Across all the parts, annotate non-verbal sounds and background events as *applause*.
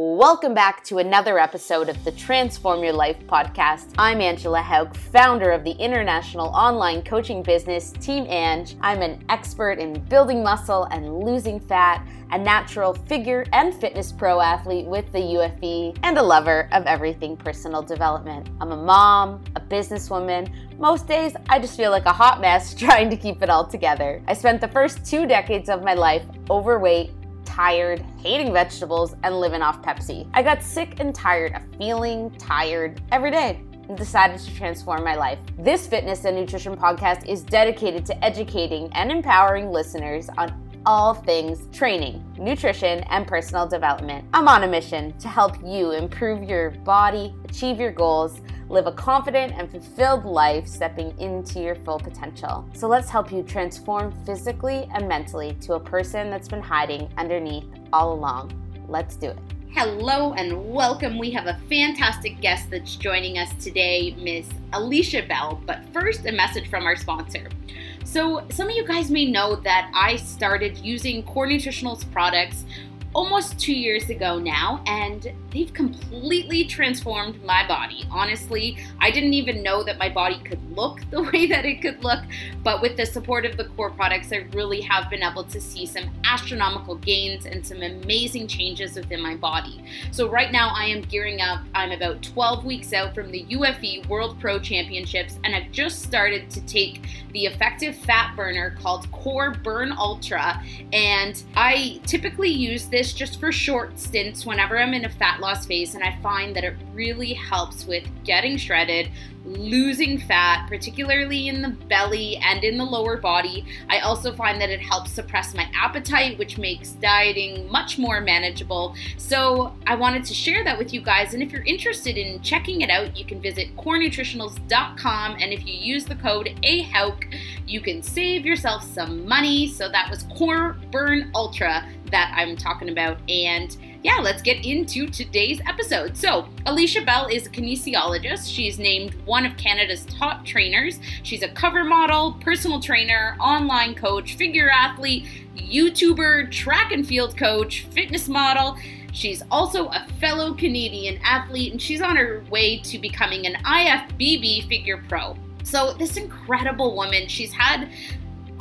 Welcome back to another episode of the Transform Your Life podcast. I'm Angela Haug, founder of the international online coaching business Team Ange. I'm an expert in building muscle and losing fat, a natural figure and fitness pro athlete with the UFE, and a lover of everything personal development. I'm a mom, a businesswoman. Most days, I just feel like a hot mess *laughs* trying to keep it all together. I spent the first two decades of my life overweight tired, hating vegetables, and living off Pepsi. I got sick and tired of feeling tired every day and decided to transform my life. This fitness and nutrition podcast is dedicated to educating and empowering listeners on all things training, nutrition, and personal development. I'm on a mission to help you improve your body, achieve your goals, live a confident and fulfilled life, stepping into your full potential. So let's help you transform physically and mentally to a person that's been hiding underneath all along. Let's do it. Hello and welcome. We have a fantastic guest that's joining us today, Miss Alicia Bell. But first, a message from our sponsor. So, some of you guys may know that I started using Core Nutritionals products almost two years ago now, and they've completely transformed my body. Honestly, I didn't even know that my body could look *laughs* the way that it could look, but with the support of the core products, I really have been able to see some astronomical gains and some amazing changes within my body. So, right now, I am gearing up. I'm about 12 weeks out from the UFE World Pro Championships, and I've just started to take the effective fat burner called Core Burn Ultra, and I typically use this this just for short stints whenever I'm in a fat loss phase, and I find that it really helps with getting shredded, losing fat, particularly in the belly and in the lower body. I also find that it helps suppress my appetite, which makes dieting much more manageable. So I wanted to share that with you guys. And if you're interested in checking it out, you can visit corenutritionals.com. And if you use the code AHAUK, you can save yourself some money. So that was Core Burn Ultra that I'm talking about. And yeah, let's get into today's episode. So, Alicia Bell is a kinesiologist. She's named one of Canada's top trainers. She's a cover model, personal trainer, online coach, figure athlete, YouTuber, track and field coach, fitness model. She's also a fellow Canadian athlete, and she's on her way to becoming an IFBB figure pro. So, this incredible woman, she's had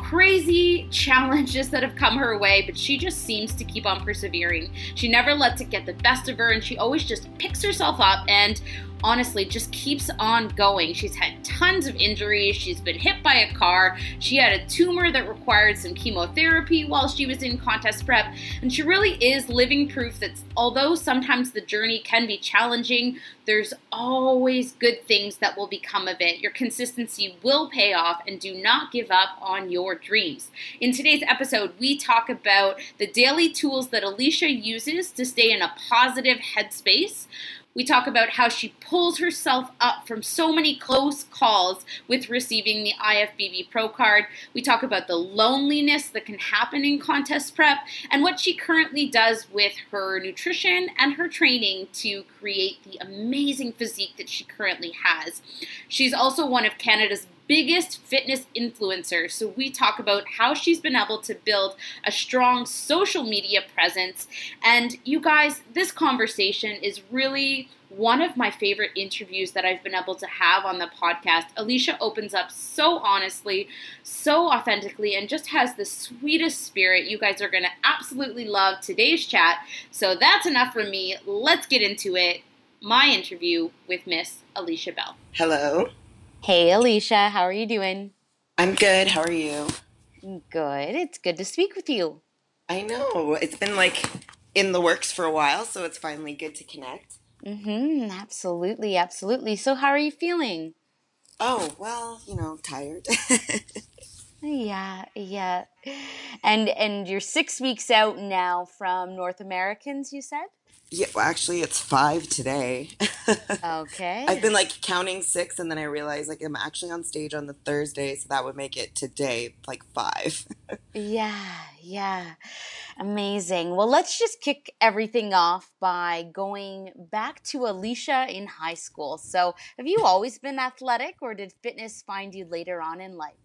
crazy challenges that have come her way, but she just seems to keep on persevering. She never lets it get the best of her, and she always just picks herself up and honestly just keeps on going. She's had tons of injuries. She's been hit by a car. She had a tumor that required some chemotherapy while she was in contest prep. And she really is living proof that although sometimes the journey can be challenging, there's always good things that will become of it. Your consistency will pay off, and do not give up on your dreams. In today's episode, we talk about the daily tools that Alicia uses to stay in a positive headspace. We talk about how she pulls herself up from so many close calls with receiving the IFBB Pro card. We talk about the loneliness that can happen in contest prep and what she currently does with her nutrition and her training to create the amazing physique that she currently has. She's also one of Canada's biggest fitness influencer. So we talk about how she's been able to build a strong social media presence. And you guys, this conversation is really one of my favorite interviews that I've been able to have on the podcast. Alicia opens up so honestly, so authentically, and just has the sweetest spirit. You guys are going to absolutely love today's chat. So that's enough from me. Let's get into it. My interview with Miss Alicia Bell. Hello. Hey, Alicia, how are you doing? I'm good. How are you? Good. It's good to speak with you. I know. It's been like in the works for a while, so it's finally good to connect. Mhm. Absolutely, absolutely. So how are you feeling? Oh, well, you know, tired. *laughs* yeah, yeah. And and you're 6 weeks out now from North Americans, you said? Yeah, well, actually, it's five today. okay. *laughs* I've been like counting six, and then I realized like I'm actually on stage on the Thursday, so that would make it today like five. yeah, yeah. Amazing. Well, let's just kick everything off by going back to Alicia in high school. So, have you always been athletic, or did fitness find you later on in life?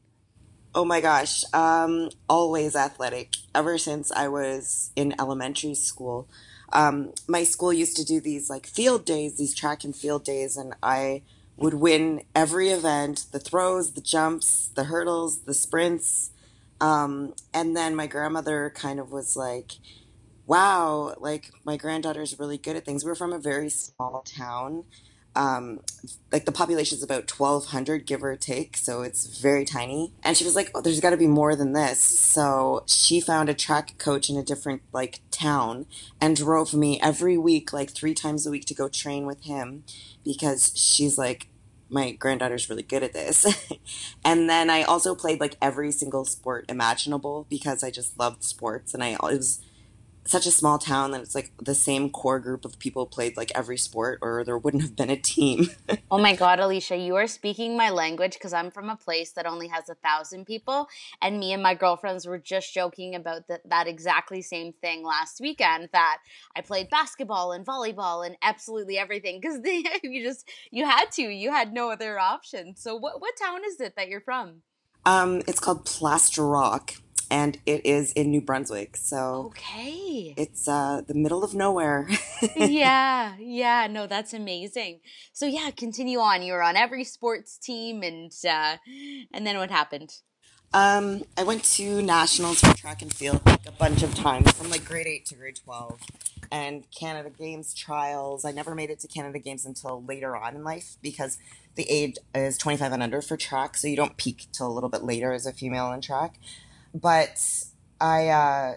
Oh my gosh, um, always athletic. Ever since I was in elementary school. Um, my school used to do these like field days, these track and field days, and I would win every event the throws, the jumps, the hurdles, the sprints. Um, and then my grandmother kind of was like, wow, like my granddaughter's really good at things. We we're from a very small town um, like the population is about 1200 give or take so it's very tiny. And she was like oh there's got to be more than this. So she found a track coach in a different like town and drove me every week like three times a week to go train with him because she's like my granddaughter's really good at this. *laughs* And then i also played like every single sport imaginable because i just loved sports and i it was such a small town that it's like the same core group of people played like every sport or there wouldn't have been a team. *laughs* Oh my god alicia you are speaking my language because i'm from a place that only has a thousand people and me and my girlfriends were just joking about the, that exactly same thing last weekend that i played basketball and volleyball and absolutely everything because *laughs* you just you had to you had no other option. So what, what town is it that you're from? Um, it's called Plaster Rock and it is in New Brunswick. So okay, it's uh, the middle of nowhere. *laughs* yeah, yeah, no, that's amazing. So yeah, continue on. You were on every sports team, and uh, and then what happened? Um, I went to nationals for track and field like a bunch of times, from like grade eight to grade twelve, and Canada Games trials. I never made it to Canada Games until later on in life because the age is 25 and under for track, so you don't peak till a little bit later as a female in track but I uh,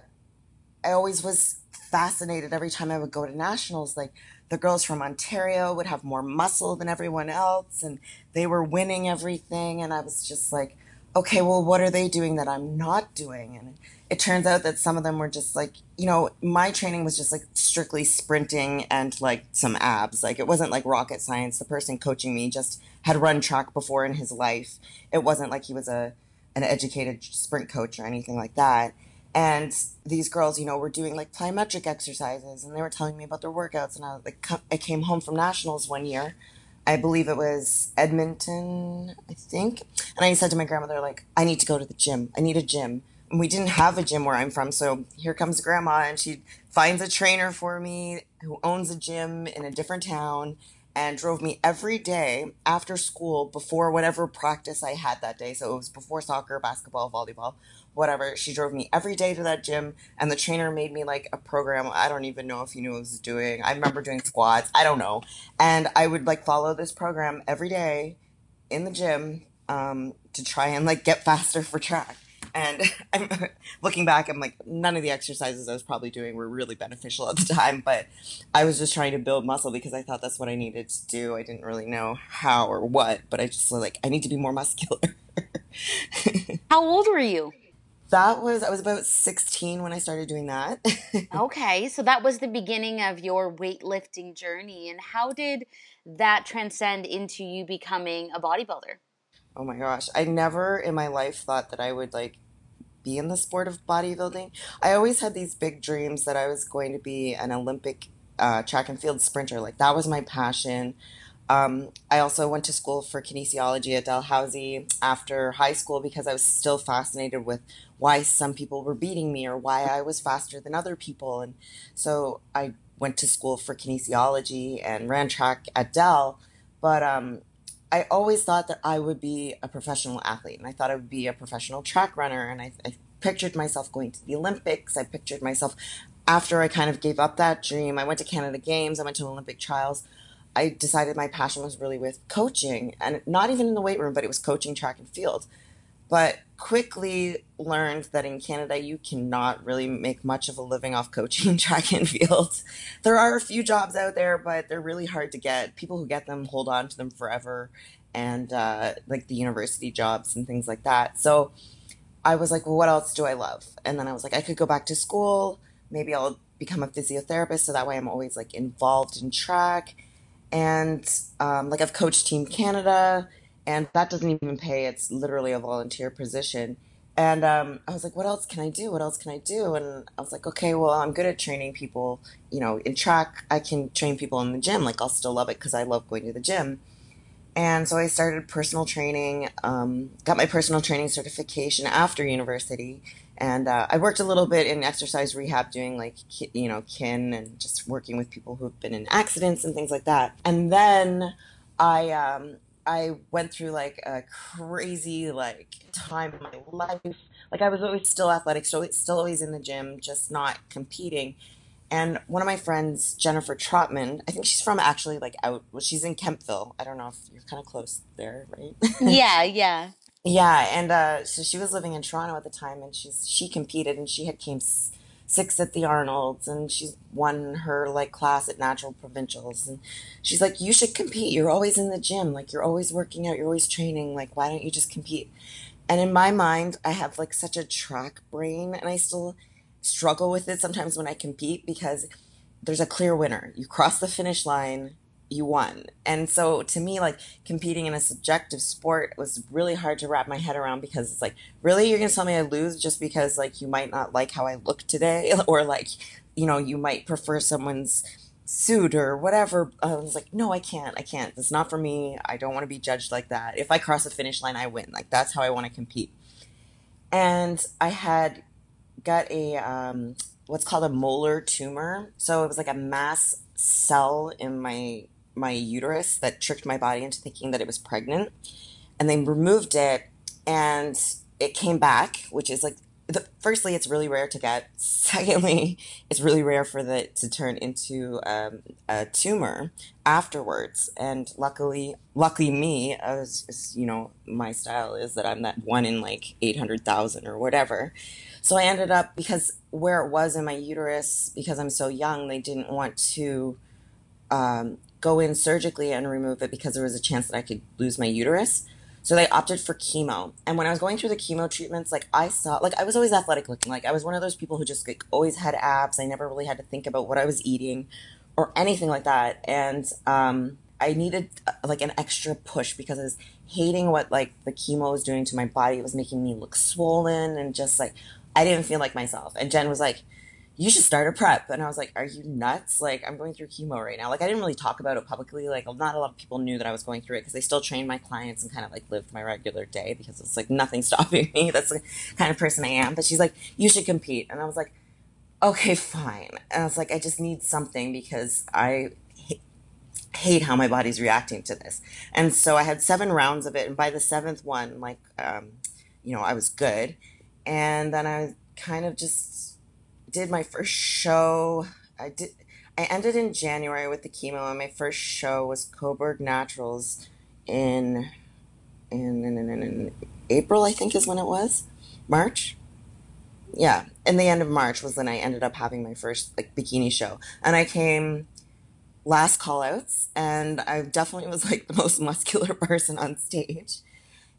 I always was fascinated every time I would go to nationals. Like the girls from Ontario would have more muscle than everyone else, and they were winning everything. And I was just like, okay, well, what are they doing that I'm not doing? And it turns out that some of them were just like, you know, my training was just like strictly sprinting and like some abs. Like it wasn't like rocket science. The person coaching me just had run track before in his life. It wasn't like he was a an educated sprint coach or anything like that. And these girls, you know, were doing like plyometric exercises and they were telling me about their workouts. And I like, I came home from nationals one year. I believe it was Edmonton, I think. And I said to my grandmother, like, I need to go to the gym. I need a gym. And we didn't have a gym where I'm from. So here comes grandma and she finds a trainer for me who owns a gym in a different town and drove me every day after school before whatever practice I had that day. So it was before soccer, basketball, volleyball, whatever. She drove me every day to that gym, and the trainer made me like a program. I don't even know if he knew what I was doing. I remember doing squats. I don't know. And I would like follow this program every day in the gym um, to try and like get *laughs* faster for track. And *laughs* I'm looking back, I'm like, none of the exercises I was probably doing were really beneficial at the time, but I was just trying to build muscle because I thought that's what I needed to do. I didn't really know how or what, but I just was like, I need to be more muscular. *laughs* how old were you? That was, I was about 16 when I started doing that. *laughs* okay, so that was the beginning of your weightlifting journey. And how did that transcend into you becoming a bodybuilder? Oh my gosh. I never in my life thought that I would like be in the sport of bodybuilding. I always had these big dreams that I was going to be an Olympic uh, track and field sprinter. Like that was my passion. Um, I also went to school for kinesiology at Dalhousie after high school because I was still fascinated with why some people were beating me or why I was faster than other people. And so I went to school for kinesiology and ran track at Dal. But um, I always thought that I would be a professional athlete and I thought I would be a professional track runner. And I, I pictured myself going to the Olympics. I pictured myself after I kind of gave up that dream. I went to Canada Games, I went to Olympic trials. I decided my passion was really with coaching and not even in the weight room, but it was coaching track and field but quickly learned that in Canada you cannot really make much of a living off coaching *laughs* track and field. There are a few jobs out there, but they're really hard to get. People who get them hold on to them forever, and uh, like the university jobs and things like that. So I was like, well, what else do I love? And then I was like, I could go back to school. Maybe I'll become a physiotherapist, so that way I'm always like involved in track. And um, like I've coached Team Canada and that doesn't even pay. It's literally a volunteer position. And um, I was like, what else can I do? What else can I do? And I was like, okay, well, I'm good at training people. You know, in track, I can train people in the gym. Like, I'll still love it because I love going to the gym. And so I started personal training, um, got my personal training certification after university. And uh, I worked a little bit in exercise rehab, doing like, you know, kin and just working with people who've been in accidents and things like that. And then I, um, I went through like a crazy like time in my life. Like I was always still athletic, still still always in the gym, just not competing. And one of my friends, Jennifer Trotman, I think she's from actually like out. Well, she's in Kemptville. I don't know if you're kind of close there, right? *laughs* yeah, yeah, yeah. And uh, so she was living in Toronto at the time, and she's she competed, and she had came sixth at the Arnold's, and she's won her like class at Natural Provincials, and she's like, you should compete. You're always in the gym, like you're always working out, you're always training. Like why don't you just compete? And in my mind, I have like such a track brain, and I still struggle with it sometimes when I compete because there's a clear winner. You cross the finish line, you won. And so to me, like competing in a subjective sport was really hard to wrap my head around because it's like, really, you're gonna tell me I lose just because like you might not like how I look today, *laughs* or like, you know, you might prefer someone's suit or whatever. I was like, no, I can't. I can't. It's not for me. I don't want to be judged like that. If I cross the finish line, I win. Like that's how I want to compete. And I had got a um, what's called a molar tumor. So it was like a mass cell in my my uterus that tricked my body into thinking that it was pregnant, and they removed it, and it came back, which is like the, firstly, it's really rare to get. *laughs* Secondly, it's really rare for the to turn into um, a tumor afterwards. And luckily, luckily me, as, you know, my style is that I'm that one in like eight hundred thousand or whatever. So I ended up because where it was in my uterus, because I'm so young, they didn't want to um, go in surgically and remove it because there was a chance that I could lose my uterus. So they opted for chemo. And when I was going through the chemo treatments, like I saw, like I was always athletic looking. Like I was one of those people who just like always had abs. I never really had to think about what I was eating or anything like that. And um, I needed uh, like an extra push because I was hating what like the chemo was doing to my body. It was making me look swollen and just like I didn't feel like myself. And Jen was like, you should start a prep. And I was like, are you nuts? Like, I'm going through chemo right now. Like, I didn't really talk about it publicly. Like, not a lot of people knew that I was going through it because I still trained my clients and kind of like lived my regular day because it's like nothing *laughs* stopping me. That's the kind of person I am. But she's like, you should compete. And I was like, okay, fine. And I was like, I just need something because I hate how my body's reacting to this. And so I had seven rounds of it. And by the seventh one, like, um, you know, I was good. And then I kind of just did my first show. I did. I ended in January with the chemo, and my first show was Cobourg Naturals in in, in, in, in April. I think is when it was March. Yeah, in the end of March was when I ended up having my first like bikini show, and I came last callouts, and I definitely was like the most *laughs* muscular person on stage,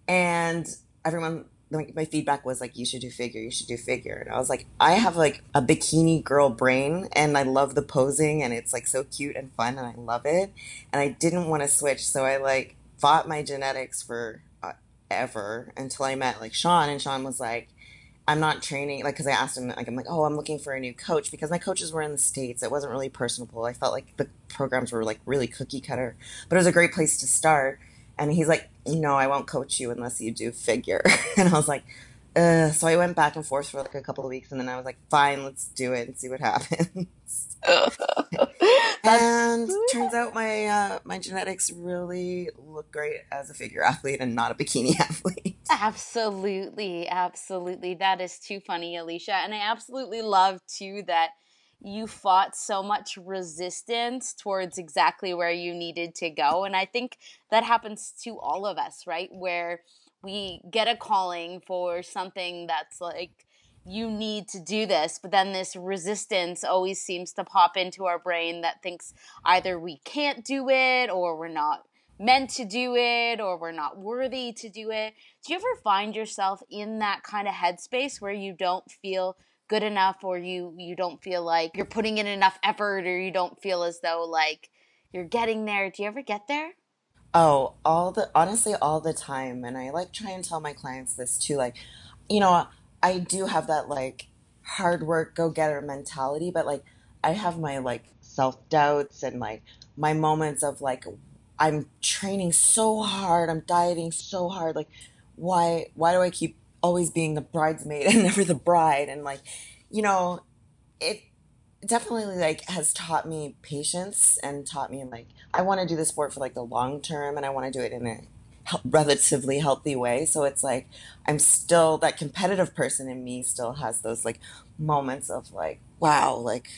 and everyone my feedback was like you should do figure you should do figure. And i was like i have like a bikini girl brain and i love the posing and it's like so cute and fun and i love it and i didn't want to switch so i like fought my genetics for uh, ever until i met like sean and sean was like i'm not training like because i asked him like i'm like oh i'm looking for a new coach because my coaches were in the states it wasn't really personable i felt like the programs were like really cookie cutter but it was a great place to start and he's like, no, I won't coach you unless you do figure. *laughs* and I was like, uh, so I went back and forth for like a couple of weeks, and then I was like, fine, let's do it and see what *laughs* happens. *laughs* and turns out my uh, my genetics really look great as a figure athlete and not a bikini athlete. Absolutely, absolutely. That is too funny, Alicia, and I absolutely love too that you fought so much resistance towards exactly where you needed to go. And I think that happens to all of us, right? Where we get a calling for something that's like, you need to do this, but then this resistance always seems to pop into our brain that thinks either we can't do it or we're not meant to do it or we're not worthy to do it. Do you ever find yourself in that kind of headspace where you don't feel good enough or you you don't feel like you're putting in enough effort or you don't feel as though like you're getting there do you ever get there oh all the honestly all the time and i like try and tell my clients this too like you know i do have that like hard work go getter mentality but like i have my like self doubts and like my moments of like I'm training so hard, I'm dieting so hard. Like, why why do I keep always being the bridesmaid *laughs* and never the bride? And like, you know, it definitely like has taught me patience and taught me like I want to do the sport for like the long term and I want to do it in a relatively healthy way. So it's like I'm still that competitive person in me still has those like moments of like wow, like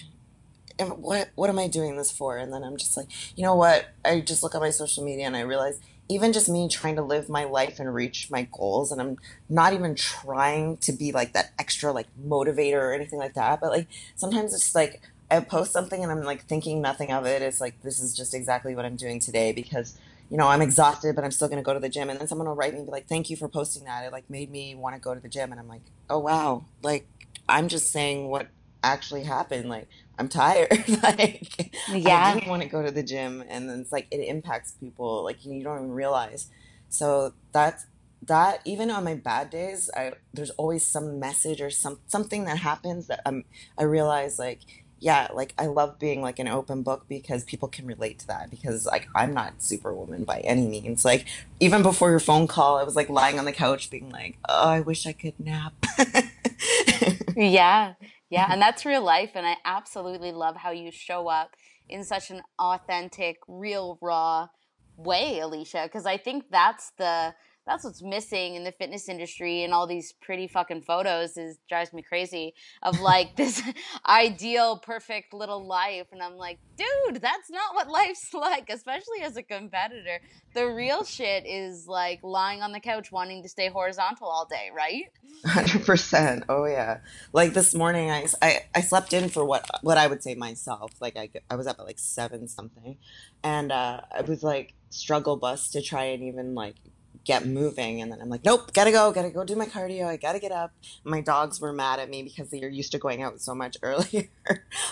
what what am I doing this for? And then I'm just like, you know what? I just look at my social media and I realize even just me trying to live my life and reach my goals and I'm not even trying to be like that extra like motivator or anything like that, but like sometimes it's like I post something and I'm like thinking nothing of it. It's like this is just exactly what I'm doing today because you know, I'm exhausted, but I'm still going to go to the gym. And then someone will write me and be like, thank you for posting that. It like made me want to go to the gym. And I'm like, oh, wow. Like, I'm just saying what actually happened. Like, I'm tired. *laughs* like, yeah. I didn't want to go to the gym. And then it's like, it impacts people. Like, you don't even realize. So that's, that even on my bad days, I there's always some message or some something that happens that I'm I realize like yeah, like I love being like an open book because people can relate to that because like I'm not superwoman by any means. Like even before your phone call, I was like lying on the couch being like, "Oh, I wish I could nap." *laughs* yeah. Yeah, mm-hmm. and that's real life and I absolutely love how you show up in such an authentic, real raw way, Alicia, because I think that's the that's what's missing in the fitness industry and all these pretty fucking photos is drives me crazy of like this *laughs* ideal perfect little life. And i'm like dude that's not what life's *laughs* like especially as a competitor. The real shit is like lying on the couch wanting to stay horizontal all day right? 100% oh yeah. Like this morning I, I, I slept in for what what i would say myself like i, I was up at like seven something. And uh, i was like struggle bus to try and even like get moving. And then I'm like, nope, gotta go, gotta go do my cardio. I gotta get up. My dogs were mad at me because they are used to going out so much *laughs* earlier.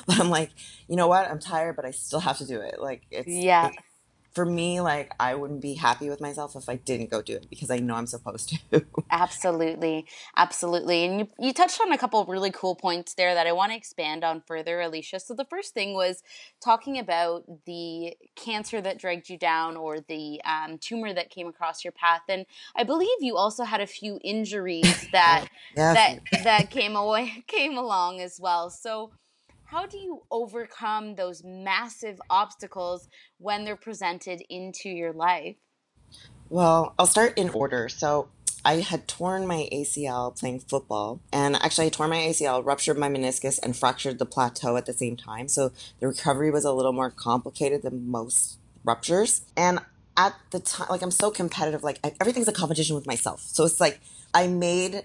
but I'm like, you know what? I'm tired, but I still have to do it. Like, it's, yeah. It, for me, like I wouldn't be happy with myself if I didn't go do it because I know I'm supposed to. *laughs* absolutely, absolutely. And you, you touched on a couple really cool points there that I want to expand on further, Alicia. So the first thing was talking about the cancer that dragged you down or the um, tumor that came across your path, and I believe you also had a few injuries *laughs* that that that came away *laughs* came along as well. So how do you overcome those massive obstacles when they're presented into your life? Well, I'll start in order. So, I had torn my ACL playing football, and actually, I tore my ACL, ruptured my meniscus, and fractured the plateau at the same time. So, the recovery was a little more complicated than most ruptures. And at the time, like, I'm so competitive, like, everything's a competition with myself. So, it's like I made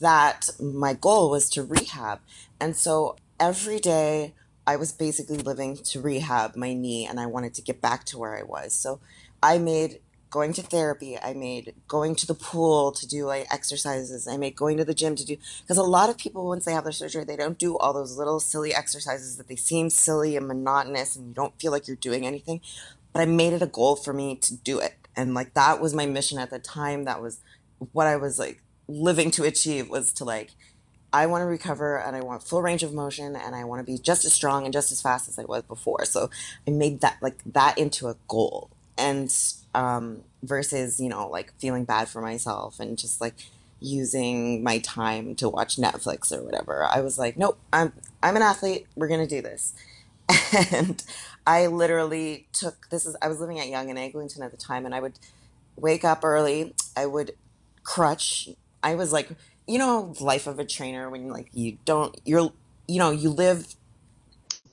that my goal was to rehab. And so every day I was basically living to rehab my knee and I wanted to get back to where I was. So I made going to therapy, I made going to the pool to do like exercises, I made going to the gym to do because a lot of people once they have their surgery, they don't do all those little silly exercises that they seem silly and monotonous and you don't feel like you're doing anything. But I made it a goal for me to do it. And like that was my mission at the time. That was what I was like living to achieve was to like I want to recover and I want full range of motion and I want to be just as strong and just as fast as I was before. So I made that like that into a goal and um, versus you know like feeling bad for myself and just like using my time to watch Netflix or whatever. I was like, nope, I'm I'm an athlete. We're gonna do this. *laughs* And I literally took this is I was living at Yonge and Eglinton at the time, and I would wake up early. I would crutch. I was like you know life of a trainer when like you don't you're you know you live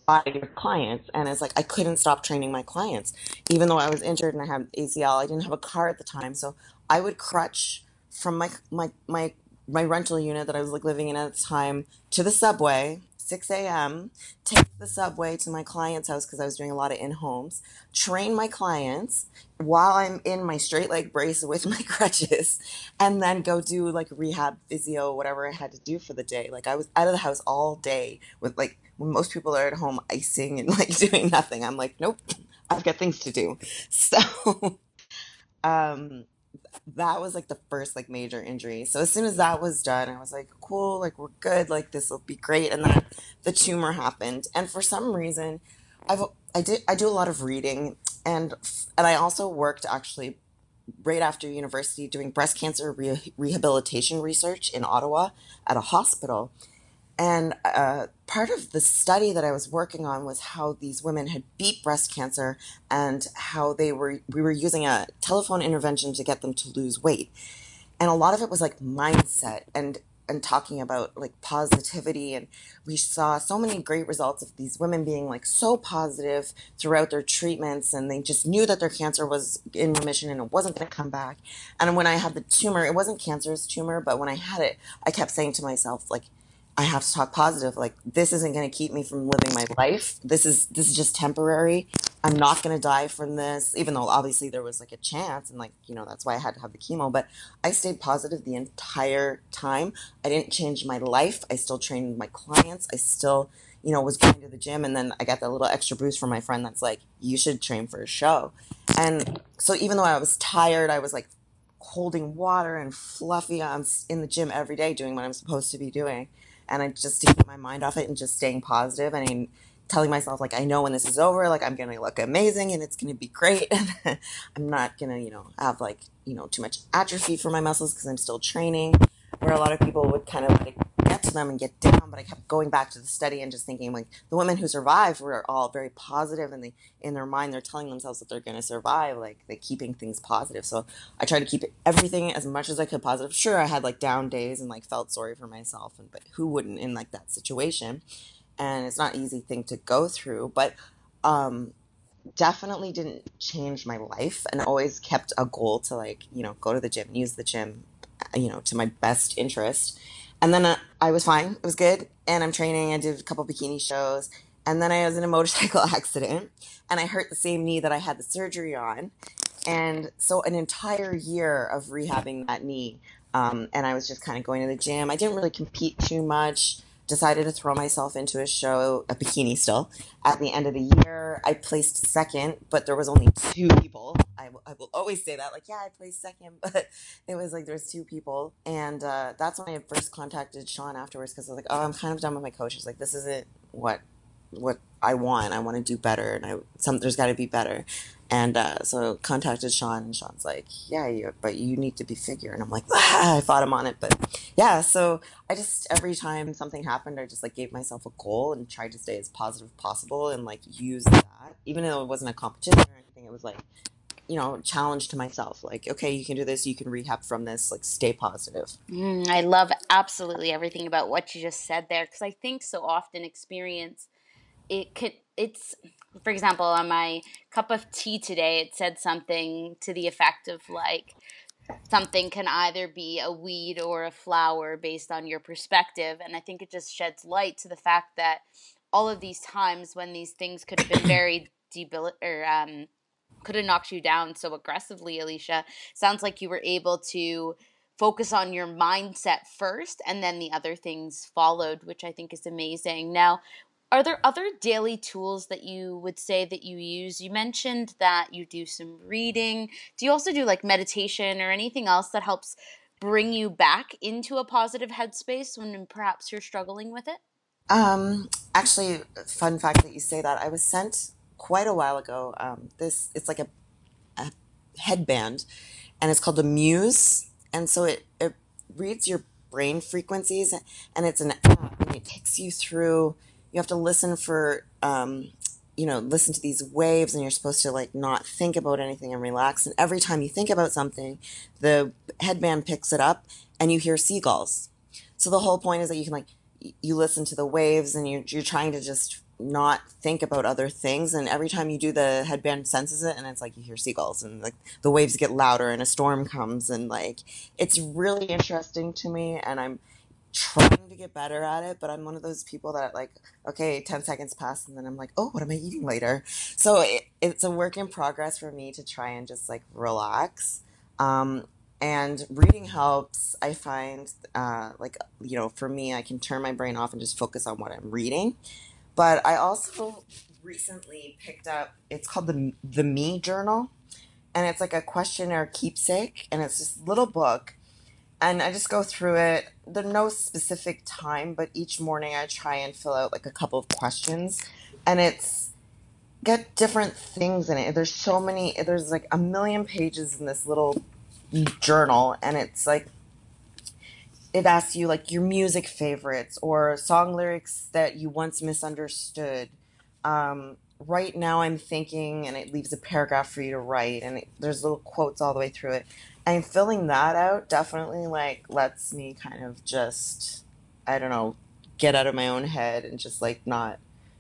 by your clients and it's like i couldn't stop training my clients. Even though i was injured and i had acl i didn't have a car at the time so i would crutch from my my my my rental unit that i was like living in at the time to the subway 6 a.m., take the subway to my client's house because I was doing a lot of in homes, train my clients while I'm in my straight leg brace *laughs* with my crutches, and then go do like rehab, physio, whatever I had to do for the day. Like I was out of the house all day with like when most people are at home icing and *laughs* like doing nothing. I'm like, nope, I've got things to do. *laughs* So, um, that was like the first like major injury. So as soon as that was done, I was like, cool, like we're good, like this will be great. And then the tumor happened, and for some reason, I've I did I do a lot of reading, and and I also worked actually right after university doing breast cancer re- rehabilitation research in Ottawa at a hospital. And uh, part of the study that I was working on was how these women had beat breast cancer and how they were we were using a telephone intervention to get them to lose weight. And a lot of it was like mindset and and talking about like positivity and we saw so many great results of these women being like so positive throughout their treatments and they just knew that their cancer was in remission and it wasn't going to come back and when i had the tumor it wasn't cancerous tumor but when i had it i kept saying to myself like I have to talk positive. Like this isn't going to keep me from living my life. This is this is just temporary. I'm not going to die from this, even though obviously there was like a chance, and like you know that's why I had to have the chemo. But I stayed positive the entire time. I didn't change my life. I still trained my clients. I still you know was going to the gym, and then I got that little extra boost from my friend that's like, you should train for a show. And so even though I was tired, I was like holding water and fluffy. I'm in the gym every day doing what I'm supposed to be doing and I just to keep my mind off it and just staying and I mean, telling myself like I know when this is over, like I'm gonna look amazing and it's gonna be great, *laughs* and I'm not gonna you know have like you know too much atrophy for my muscles because I'm still training. Where a lot of people would kind of like to them and get down, but I kept going back to the study and just thinking like the women who survived were all very positive and they in their mind they're telling themselves that they're going to survive, like they're keeping things positive. So I tried to keep everything as much as I could positive. Sure, I had like down days and like felt sorry for myself, and but who wouldn't in like that situation? And it's not an easy thing to go through, but um, definitely didn't change my life and always kept a goal to like you know go to the gym use the gym you know to my best interest and then uh, I was fine. It was good. And I'm training. I did a couple bikini shows. And then I was in a *laughs* motorcycle accident and I hurt the same knee that I had the surgery on. And so an entire year of rehabbing that knee. Um, and I was just kind of going to the gym. I didn't really compete too much decided to throw myself into a show, a bikini still. At the end of the year, I placed second, but there was only two people. I, w- I will always say that, like, yeah, I placed second, *laughs* but it was like there was two people, and uh, that's when I first contacted Sean afterwards because I was like, oh, I'm kind of done with my coach. coaches. Like, this isn't what what I want. I want to do better, and I some there's got to be better. And uh, so contacted Sean, and Sean's like, "Yeah, you, but you need to be figure." And I'm like, ah, *laughs* I fought him on it, but yeah. So I just every time something happened, I just like gave myself a goal and tried to stay as positive as possible and like use that, even though it wasn't a competition or anything. It was like, you know, challenge to myself, like, okay, you can do this, you can rehab from this, like, stay positive. Mm, I love absolutely everything about what you just said there because I think so often experience it could it's for example, on my cup of tea today, it said something to the effect of like, something can either be a weed or a flower based on your perspective. And I think it just sheds light to the fact that all of these times when these things could have been very debil or um, could have knocked you down so aggressively, Alicia, sounds like you were able to focus on your mindset first and then the other things followed, which I think is amazing. Now, are there other daily tools that you would say that you use? You mentioned that you do some reading. Do you also do like meditation or anything else that helps bring you back into a positive headspace when perhaps you're struggling with it? Um, actually, fun fact that you say that. I was sent quite a while ago. Um, this it's like a, a headband, and it's called the Muse, and so it it reads your brain frequencies, and it's an app, and it takes you through you have to listen for um, you know listen to these waves and you're supposed to like not think about anything and relax. And every time you think about something the headband picks it up and you hear seagulls. So the whole point is that you can like you listen to the waves and you're, you're trying to just not think about other things. And every time you do the headband senses it and it's like you hear seagulls and like the waves get louder and a storm comes and like it's really interesting to me and i'm trying to get better at it, but I'm one of those people that like, okay, 10 seconds pass and then I'm like, oh, what am I eating later? So it, it's a work in progress for me to try and just like relax. Um, and reading helps. I find, uh, like, you know, for me, I can turn my brain off and just focus on what I'm reading. But I also recently picked up, it's called the, the Me Journal. And it's like a questionnaire keepsake. And it's this little book and I just go through it. There's no specific time, but each morning I try and fill out like a couple of questions, and it's get different things in it. There's so many. There's like a million pages in this little journal, and it's like it asks you like your music favorites or song lyrics that you once misunderstood. Um, right now, I'm thinking, and it leaves a paragraph for you to write, and it, there's little quotes all the way through it. And filling that out definitely like lets me kind of just, I don't know, get out of my own head and just like not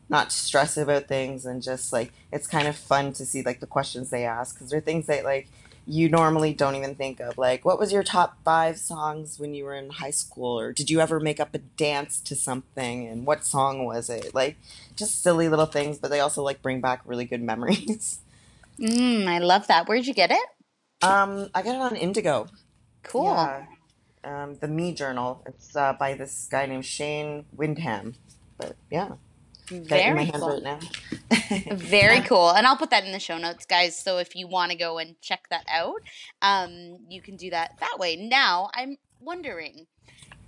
not stress about things and just like it's kind of fun to see like the questions they ask because they're things that like you normally don't even think of like what was your top five songs when you were in high school? or did you ever make up a dance to something? and what song was it? like just silly little things but they also like bring back really good *laughs* memories. Mm, i love that. Where'd you get it um i got it on indigo cool yeah. um, the me journal it's uh, by this guy named shane windham but yeah very cool. Right *laughs* Very cool. And I'll put that in the show notes, guys. So if you want to go and check that out, um, you can do that that way. Now, I'm wondering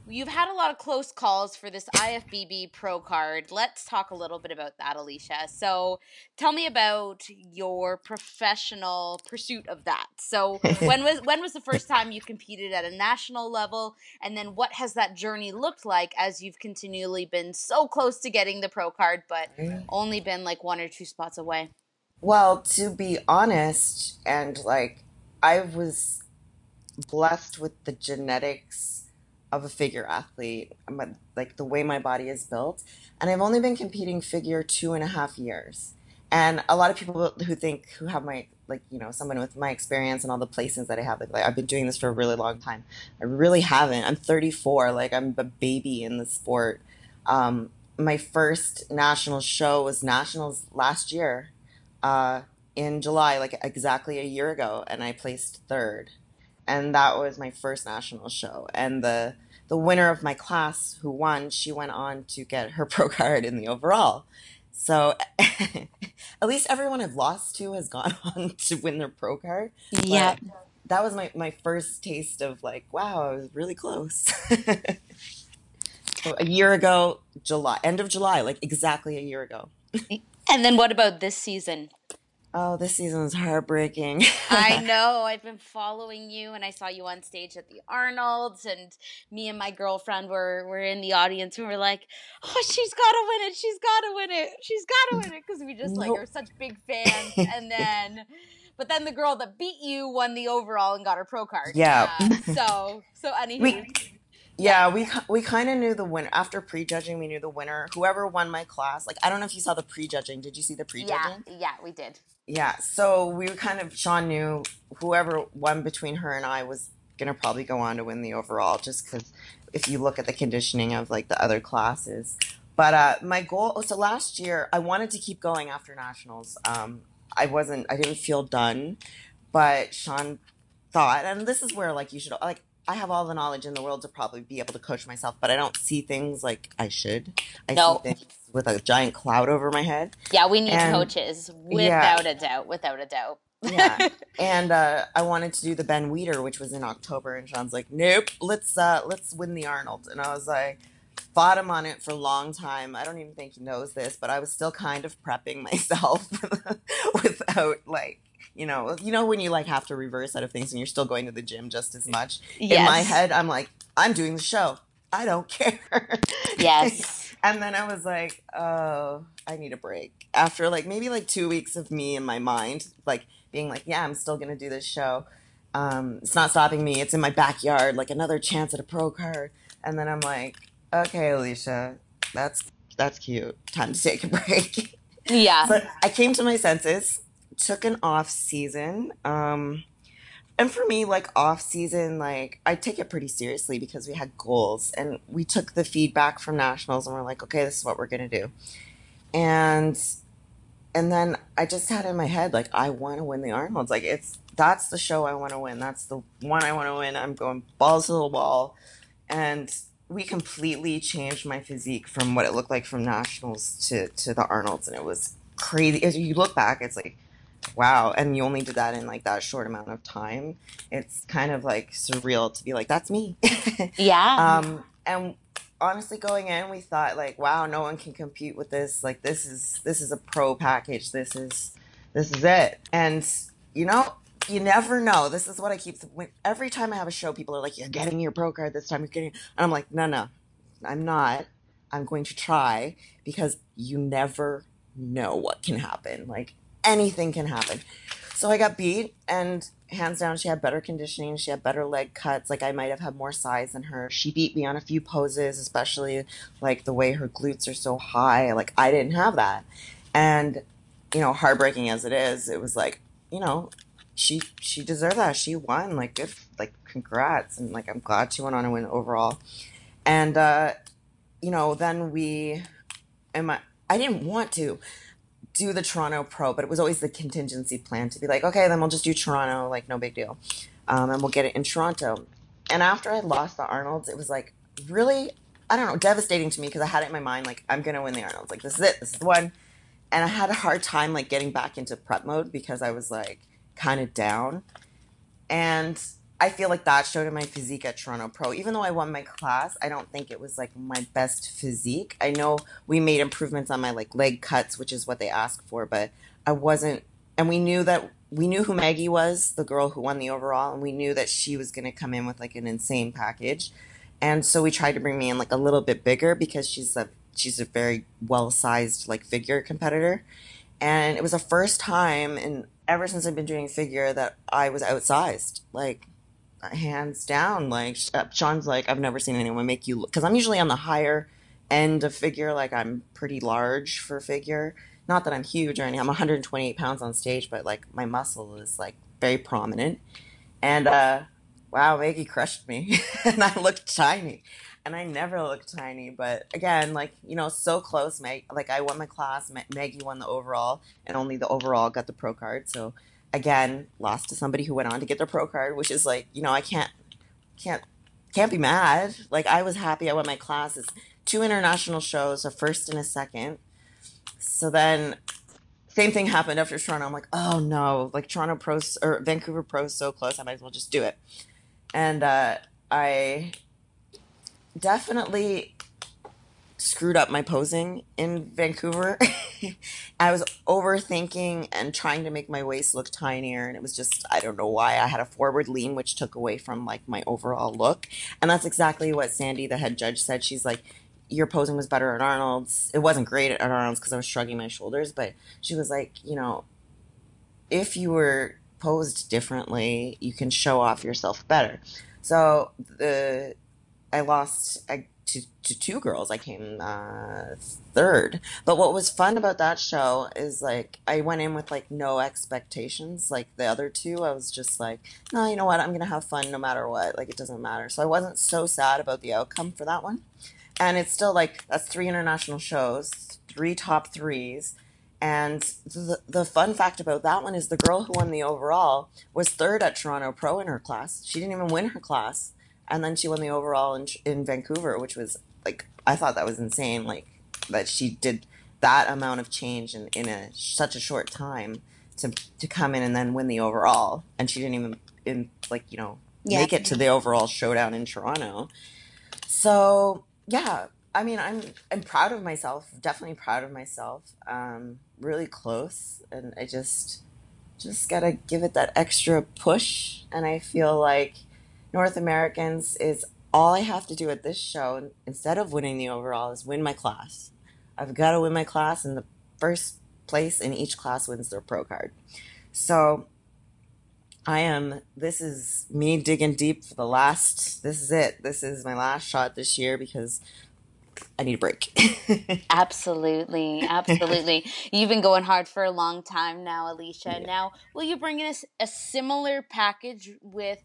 You've had a lot of close calls for this IFBB Pro card. Let's talk a little bit about that, Alicia. So, tell me about your professional pursuit of that. So, *laughs* when was when was the first time you competed at a national level, and then what has that journey looked like as you've continually been so close to getting the pro card, but mm. only been like one or two spots away? Well, to be honest, and like I was blessed with the genetics of a figure athlete, like the way my body is built. And I've only been competing figure two and a half years. And a lot of people who think, who have my, like, you know, someone with my experience and all the placements that I have, like, I've been doing this for a really long time. I really haven't. I'm 34. Like, I'm a baby in the sport. Um, my first national show was nationals last year uh, in July, like exactly a year ago, and I placed third and that was my first national show. And the the winner of my class who won, she went on to get her *laughs* pro card in the overall. So *laughs* at least everyone I've lost to has gone *laughs* on to win their pro card. Yeah. that was my, my first taste of like, wow, I was really close. so a year ago, July, end of July, like exactly a year ago. and then what about this season? Oh, this season is heartbreaking. I *laughs* know. I've been following you, and I saw you on stage at the Arnold's, and me and my girlfriend were were in the audience, and we're like, "Oh, she's got to win it! She's got to win it! She's got to win it!" Because we just like are such big fans. *laughs* and then, but then the girl that beat you won the overall and got her pro card. Yeah. Uh, so so *laughs* anywho. We- yeah, we we kind of knew the winner after prejudging. We knew the winner. Whoever won my class, like I don't know if you saw the prejudging. Did you see the prejudging? Yeah, yeah, we did. Yeah, so we were kind of Sean knew whoever won between her and I was gonna probably go on to win the overall, just because if you look at the conditioning of like the other classes. But uh, my goal. So last year, I wanted to keep going after nationals. Um, I wasn't. I didn't feel done, but Sean thought, and this is where like you should like I have all the knowledge in the world to probably be able to coach myself, but I don't see things like I should. I no. see things with a giant cloud over my head. Yeah, we need and, coaches without yeah. a doubt, without a doubt. yeah, *laughs* and uh, I wanted to do the Ben Weider, which was in October, and Sean's like, "Nope, let's uh, let's win the Arnold." And I was like, fought him on it for a long time. I don't even think he knows this, but I was still kind of prepping *laughs* myself *laughs* without like you know, you know when you like have to reverse out of things and you're still going to the gym just as much. Yes. In my head, I'm like, I'm doing the show. I don't *laughs* care. Yes. *laughs* and then I was like, oh, I need a break. After like maybe like two weeks of me in my mind, like being like, yeah, I'm still gonna do this show. Um, it's not stopping me. It's in my backyard, like another chance at a pro card. And then I'm like, okay, Alicia, that's that's cute. Time to take a *laughs* break. Yeah. But I came to my senses took an off season. Um, and for me, like off season, like I take it pretty seriously because we had goals and we took the feedback from nationals and we're like, okay, this is what we're gonna do. And and then I just had in my head like I want to win the Arnold's. Like it's that's the show I want to win. That's the one I want to win. I'm going balls to the wall, and we completely changed my physique from what it looked like from nationals to to the Arnold's, and it was crazy. As you look back, it's like wow and you only did that in like that short amount of time it's kind of like surreal to be like that's me *laughs* yeah um and honestly going in, we thought like, wow, no one can compete with this. Like this is this is a pro package. This is this is it. And you know, you never know. This is what I keep. When, every time I have a show, people are like, "You're getting your pro card this time. You're getting." And I'm like, "No, no, I'm not. I'm going to try because you never know what can happen. Like anything can happen." So I got beat, and hands down, she had better conditioning. She had better leg cuts. Like I might have had more size than her. She beat me on a few poses, especially like the way her glutes are so high. Like I didn't have that, and you know, heartbreaking as it is, it was like you know, she she deserved that. She won. Like good, like congrats, and like I'm glad she went on to win overall. And uh, you know, then we, and my I didn't want to do the Toronto Pro, but it was always the contingency plan to be like, okay, then we'll just do Toronto, like no big deal, um, and we'll get it in Toronto. And after I lost the Arnold's, it was like really, I don't know, devastating to me because I had it in my mind like I'm gonna win the Arnold's, like this is it, this is the one. And I had a hard time like getting back into prep mode because I was like kind of down, and I feel like that showed in my physique at Toronto Pro. Even though I won my class, I don't think it was like my best physique. I know we made improvements on my like leg cuts, which is what they ask for, but I wasn't and we knew that we knew who Maggie was, the girl who won the overall, and we knew that she was going to come in with like an insane package. And so we tried to bring me in like a little bit bigger because she's a she's a very well-sized like figure competitor. And it was the first time and ever since I've been doing figure that I was outsized. Like hands down. Like Sean's like, I've never seen anyone make you look because I'm usually on the higher end of figure. Like I'm pretty large for figure. Not that I'm huge or anything. I'm 128 pounds on stage, but like my muscle is like very prominent. And uh, wow, Maggie crushed me, *laughs* and I looked tiny. And I never look tiny, but again, like you know, so close. Meg, like I won my class. Maggie won the overall, and only the overall got the pro card. So again lost to somebody who went on to get their pro card which is like you know i can't can't can't be mad like i was happy i won my classes two international shows a first and a second so then same thing happened after toronto i'm like oh no like toronto pro or vancouver pro so close i might as well just do it and uh, i definitely screwed up my posing in Vancouver. *laughs* I was overthinking and trying to make my waist look tinier and it was just I don't know why I had a forward lean which took away from like my overall look. And that's exactly what Sandy the head judge said. She's like your posing was better at Arnold's. It wasn't great at Arnold's because I was shrugging my shoulders, but she was like, you know, if you were posed differently, you can show off yourself better. So the I lost I to, to two girls. I came uh, third. But what was fun about that show is like I went in with like no expectations. Like the other two, I was just like, no, you know what? I'm gonna have fun no matter what. Like it doesn't matter. So I wasn't so sad about the outcome for that one. And it's still like that's three international shows, three top threes. And the, the fun fact about that one is the girl who won the overall was third at Toronto Pro in her class. She didn't even win her class and then she won the overall in, in Vancouver, which was like I thought that was insane. Like that she did that amount of change in, in a such a short time to to come in and then win the overall, and she didn't even in like you know yeah. make it to the overall showdown in Toronto. So yeah, I mean I'm I'm proud of myself. Definitely proud of myself. Um, really close, and I just just gotta give it that extra push, and I feel like North Americans is all I have to do at this show, instead of winning the overall, is win my class. I've got to win my class, and the first place in each class wins their pro card. So I am, this is me digging deep for the last, this is it. This is my last shot this year because I need a break. *laughs* absolutely, absolutely. You've been going hard for a long time now, Alicia. Yeah. Now, will you bring in a, a similar package with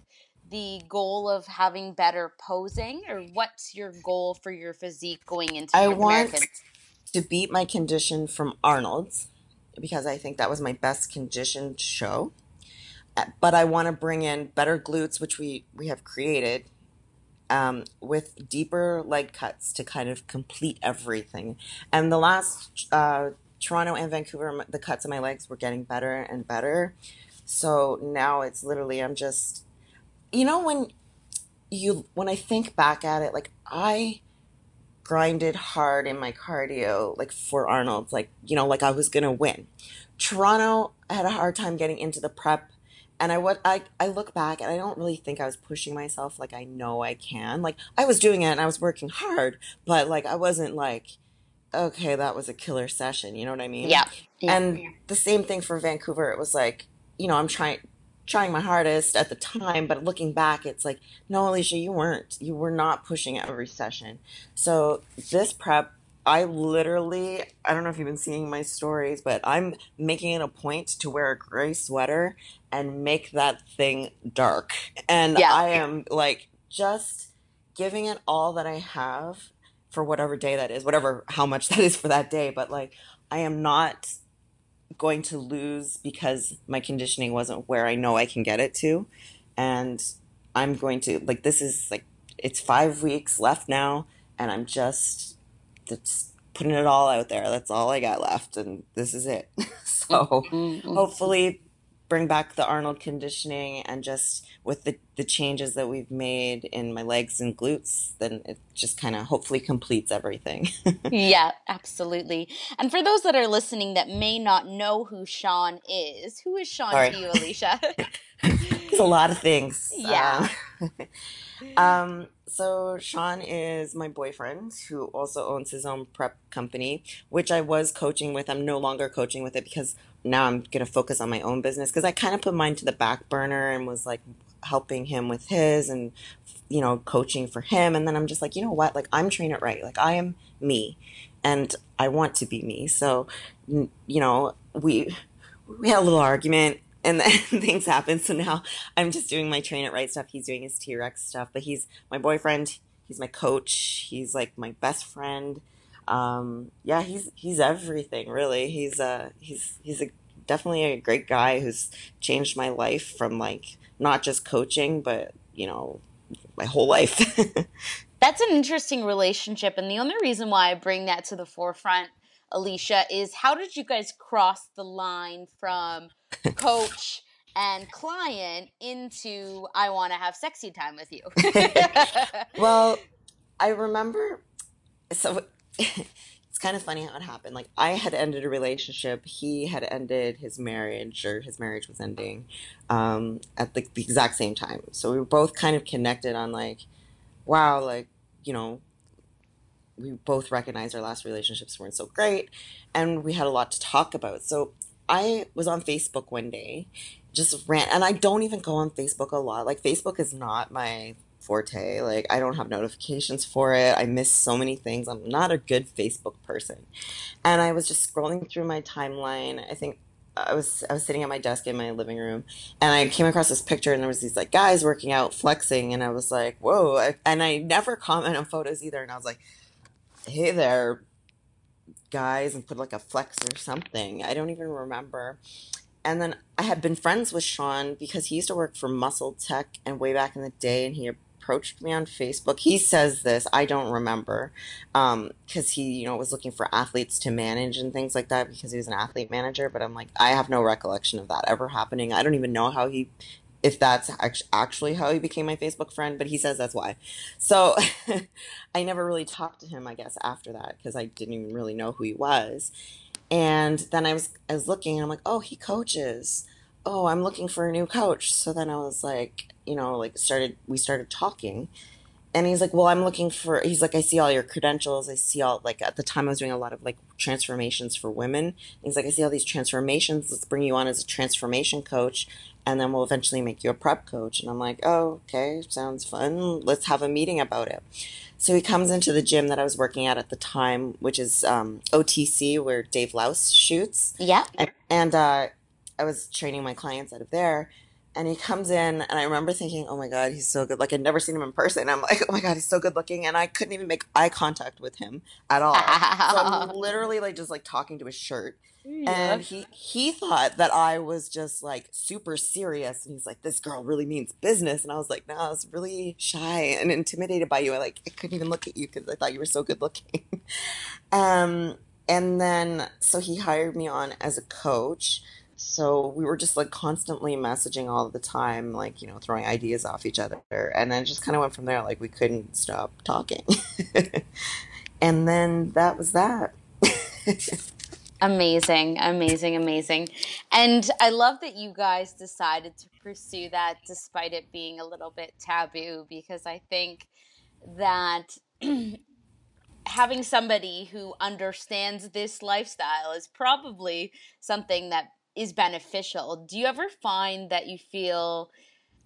the goal of having better posing, or what's your goal for your physique going into I want to beat my condition from Arnold's because I think that was my best conditioned show. Uh, but I want to bring in better glutes, which we we have created, um, with deeper leg cuts to kind of complete everything. And the last uh, Toronto and Vancouver, the cuts of my legs were getting better and better. So now it's literally I'm just you know when you when I think back at it, like I grinded hard in my cardio, like for Arnold, like, you know, like I was going to win. Toronto, I had a hard time getting into the prep. And I what I, I look back and I don't really think I was pushing myself like I know I can. Like I was doing it and I was working hard, but like I wasn't like, okay, that was a killer session. You know what I mean? Yeah. yeah. And the same thing for Vancouver. It was like, you know, I'm trying trying my hardest at the time, but looking back, it's like, no, Alicia, you weren't. You were not pushing every session. So this prep, I literally, I don't know if you've been seeing my stories, but I'm making it a point to wear a gray sweater and make that thing dark. And yeah. I am like just giving it all that I have for whatever day that is, whatever, how much *laughs* that is for that day. But like, I am not going to lose because my conditioning wasn't where I know I can get it to. And I'm going to, like, this is like, it's five weeks left now, and I'm just, just putting it all out there. That's all I got left, and this is it. *laughs* so mm-hmm. hopefully, bring back the Arnold conditioning and just with the, the changes that we've made in my legs and glutes, then it just kind of hopefully completes everything. *laughs* yeah, absolutely. And for those that are listening that may not know who Sean is, who is Sean to you, Alicia? *laughs* it's a lot of things. *laughs* Yeah. Um, um, so Sean is my boyfriend who also owns his own prep company, which I was coaching with. I'm no longer coaching with it because now I'm going to focus on my own business because I kind of put mine to the back burner and was like helping him with his and you know coaching for him and then I'm just like, you know what? Like I'm Train It Right. Like I am me and I want to be me. So you know, we we had a little argument and then *laughs* things happen. So now I'm just doing my Train It Right stuff. He's doing his T Rex stuff, but he's my boyfriend. He's my coach. He's like my best friend. Um, yeah, he's he's everything really. He's uh he's he's a definitely a great guy who's changed my life from like not just coaching, but you know my whole life. *laughs* That's an interesting relationship, and the only reason why I bring that to the forefront Alicia, is how did you guys cross the line from coach *laughs* and client into I want to have sexy time with you? *laughs* *laughs* well, I remember so it's kind of funny how it happened. Like I had ended a relationship, he had ended his marriage, or his marriage was ending um, at the, the exact same time. So we were both kind of connected on like, wow, like you know, we both recognized our last relationships weren't so great and we had a lot to talk about. So I was on Facebook one day, just ran, and I don't even go on Facebook a lot. Like, Facebook is not my forte. Like, I don't have notifications for it. I miss so many things. I'm not a good Facebook person. And I was just scrolling through my timeline. I think I was I was sitting at my desk in my living room, and I came across this picture, and there was these like guys working out, flexing, and I was like, "Whoa!" And I never comment on photos either, and I was like, hey there, guys, and put like a flex or something. I don't even remember. And then I had been friends with Sean because he used to work for MuscleTech and way back in the day, and he approached me on Facebook. He says this, I don't remember, because um, he, you know, was looking for athletes to manage and things like that because he was an athlete manager. But I'm like, I have no recollection of that ever happening. I don't even know how he if that's actually how he became my Facebook friend, but he says that's why. So *laughs* I never really talked to him, I guess, after that because I didn't even really know who he was. And then I was I was looking and I'm like, oh, he coaches. Oh, I'm looking for a new coach. So then I was like, you know, like started we started talking and he's like, well, I'm looking for, he's like, I see all your credentials. I see all, like, at the time I was doing a lot of like transformations for women. He's like, I see all these transformations. Let's bring you on as a transformation coach. And then we'll eventually make you a prep coach. And I'm like, oh, okay, sounds fun. Let's have a meeting about it. So he comes into the gym that I was working at at the time, which is um, OTC, where Dave Louse shoots. Yeah. And, and uh, I was training my clients out of there and he comes in and i remember thinking oh my god he's so good like i'd never seen him in person i'm like oh my god he's so good looking and i couldn't even make eye contact with him at all so i'm *laughs* literally like just like talking to his shirt yeah. and he he thought that i was just like super serious and he's like this girl really means business. And i was like no i was really shy and intimidated by you. I like i couldn't even look at you because i thought you were so good looking. *laughs* Um and then so he hired me on as a coach. So we were just like constantly messaging all the time like you know throwing ideas off each other. And then just kind of went from there like we couldn't stop talking. *laughs* And then that was that. *laughs* amazing, amazing, amazing. And I love that you guys decided to pursue that despite it being a little bit taboo because I think that *clears throat* having somebody who understands this lifestyle is probably something that is beneficial. Do you ever find that you feel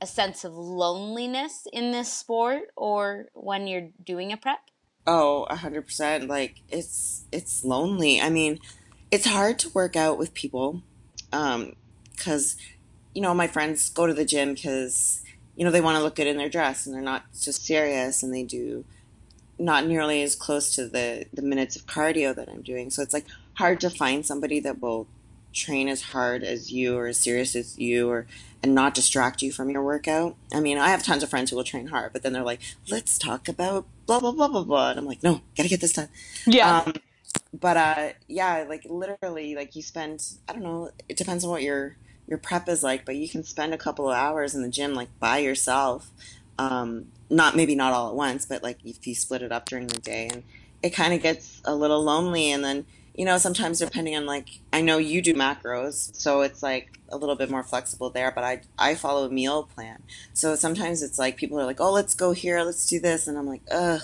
a sense of loneliness in this sport or when you're doing a prep? Oh, a hundred percent. Like it's it's lonely. I mean, it's hard to work out with people, um, because you know my friends go to the gym because you know they want to look good in their dress and they're not just serious and they do not nearly as close to the the minutes of cardio that I'm doing. So it's like hard to find somebody that will train as hard as you or as serious as you or and not distract you from your workout. I mean, I have tons of friends who will train hard, but then they're like, "Let's talk about blah blah blah blah blah," and I'm like, "No, gotta get this done." Yeah. Um, but uh, yeah, like literally, like you spend I don't know. It depends on what your your prep is like, but you can spend a couple of hours in the gym like by yourself. Um, not maybe not all at once, but like if you split it up during the day, and it kind of gets a little lonely, and then you know, sometimes depending on like, I know you do macros, so it's like a little bit more flexible there, but I, I follow a meal plan. So sometimes it's like people are like, oh, let's go here, let's do this. And I'm like, ugh,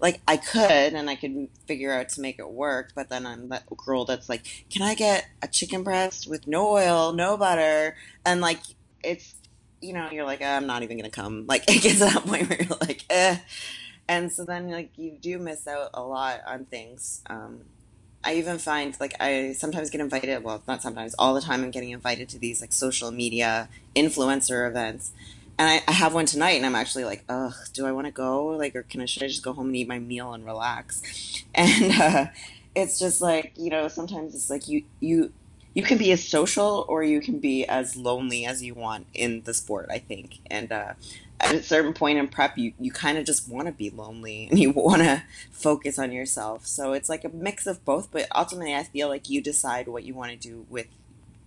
like I could and I could figure out to make it work, but then I'm that girl that's like, can I get a chicken breast with no oil, no butter? And like, it's, you know, you're like, I'm not even going to come. *laughs* Like, it gets to that point where you're like, eh. And so then, like, you do miss out a lot on things. Um, I even find like I sometimes get invited. Well, not sometimes, all the time. I'm getting invited to these like social media influencer events, and I, I have one tonight, and I'm actually like, ugh, do I want to go? Like, or can I should I just go home and eat my meal and relax? *laughs* And uh, it's just like you know, sometimes it's like you you you can be as social or you can be as lonely as you want in the sport. I think, and uh, at a certain point in prep you, you kind of just want to be lonely *laughs* and you want to focus on yourself. So it's like a mix of both but ultimately i feel like you decide what you want to do with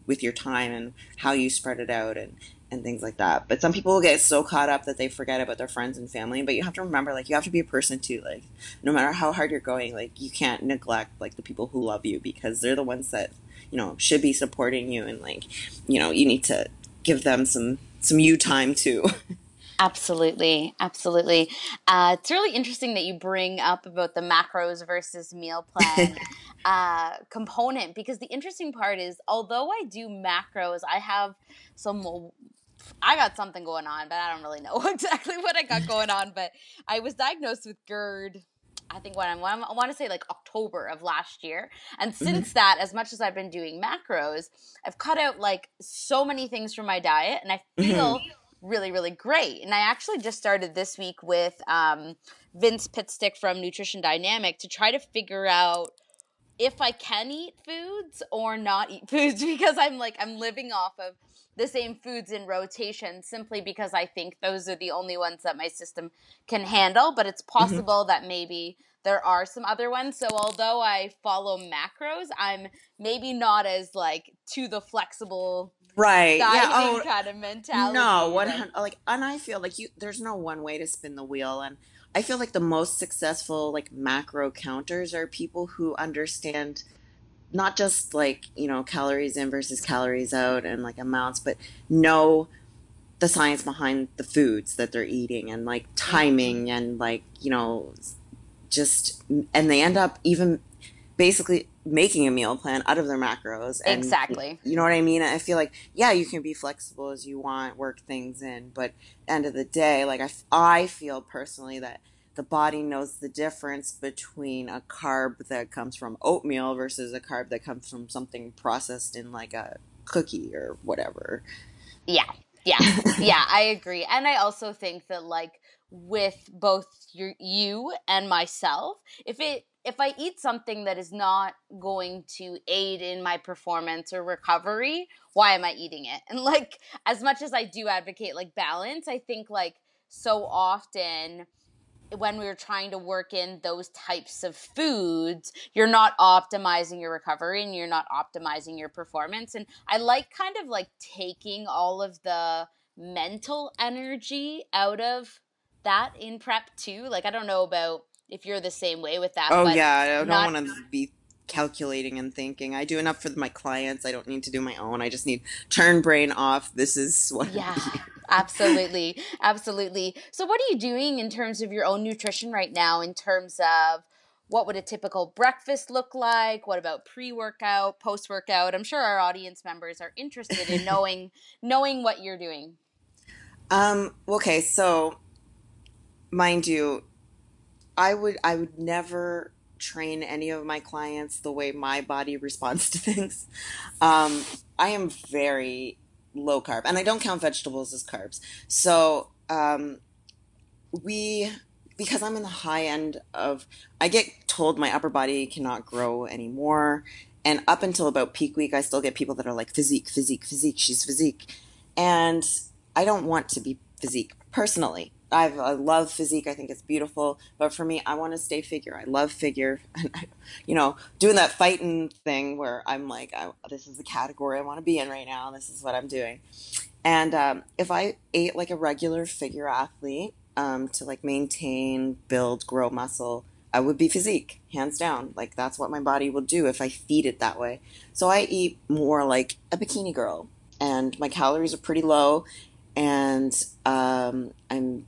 with your time and how you spread it out and and things like that. But some people get so caught up that they forget about their friends and family but you have to remember like you have to be a person too like no matter how hard you're going like you can't neglect like the people who love you because they're the ones that you know should be supporting you and like you know you need to give them some some you time too *laughs* Absolutely, absolutely. Uh, it's really interesting that you bring up about the macros versus meal *laughs* plan uh, component because the interesting part is, although I do macros, I have some. I got something going on, but I don't really know *laughs* exactly what I got going on. But I was diagnosed with GERD I think when I'm, I want to say like October of last year. And mm-hmm. since mm-hmm. that, as much as I've been doing macros, I've cut out like so many things from my diet and I feel mm-hmm really, really great. And I actually just started this week with um, Vince Pitstick from Nutrition Dynamic to try to figure out if I can eat foods or not eat *laughs* foods because I'm like, I'm living off of the same foods in rotation simply because I think those are the only ones that my system can handle. But it's mm-hmm. possible mm-hmm. that maybe there are some other ones. So although I follow macros, I'm maybe not as like to the flexible right yeah oh, kind of mentality no one like and i feel like you there's no one way to spin the wheel and i feel like the most successful like macro counters are people who understand not just like you know calories in versus calories out and like amounts but know the science behind the foods that they're eating and like timing mm-hmm. and like you know just and they end up even basically making a meal plan out of their macros. And, exactly. You know what I mean? I feel like, yeah, you can be flexible as you want, work things in, but end of the day, like I, I feel personally that the body knows the difference between a carb that comes from oatmeal versus a carb that comes from something processed in like a cookie or whatever. Yeah. Yeah. *laughs* yeah, I agree. And I also think that like with both your you and myself, if it if I eat something that is not going to aid in my performance or recovery, why am I eating it? And like as much as I do advocate like balance, I think like so often when we are trying to work in those types of foods, you're not optimizing your recovery and you're not optimizing your performance. And I like kind of like taking all of the mental energy out of that in prep too. Like I don't know about if you're the same way with that. Oh yeah, I don't not- want to be calculating and thinking. I do enough for my clients. I don't need to do my own. I just need turn brain off. This is *laughs* what. Yeah. absolutely. Absolutely. So what are you doing in terms of your own nutrition right now in terms of what would a typical breakfast look like? What about pre-workout, post-workout? I'm sure our audience members are interested in *laughs* knowing knowing what you're doing. Um, okay, so mind you, I would I would never train any of my clients the way my body responds to *laughs* things. Um, I am very low carb, and I don't count vegetables as carbs. So um, we, because I'm in the high end of, I get told my upper body cannot grow anymore. And up until about peak week, I still get people that are like, physique, physique, physique, she's physique. And I don't want to be physique personally. I love physique. I think it's beautiful. But for me, I want to stay figure. I love figure. *laughs* And, you know, doing that fighting thing where I'm like, I, this is the category I want to be in right now. This is what I'm doing. And um, if I ate like a regular figure athlete um, to like maintain, build, grow muscle, I would be physique, hands down. Like that's what my body will do if I feed it that way. So I eat more like a bikini girl, and my calories are pretty low, and um, I'm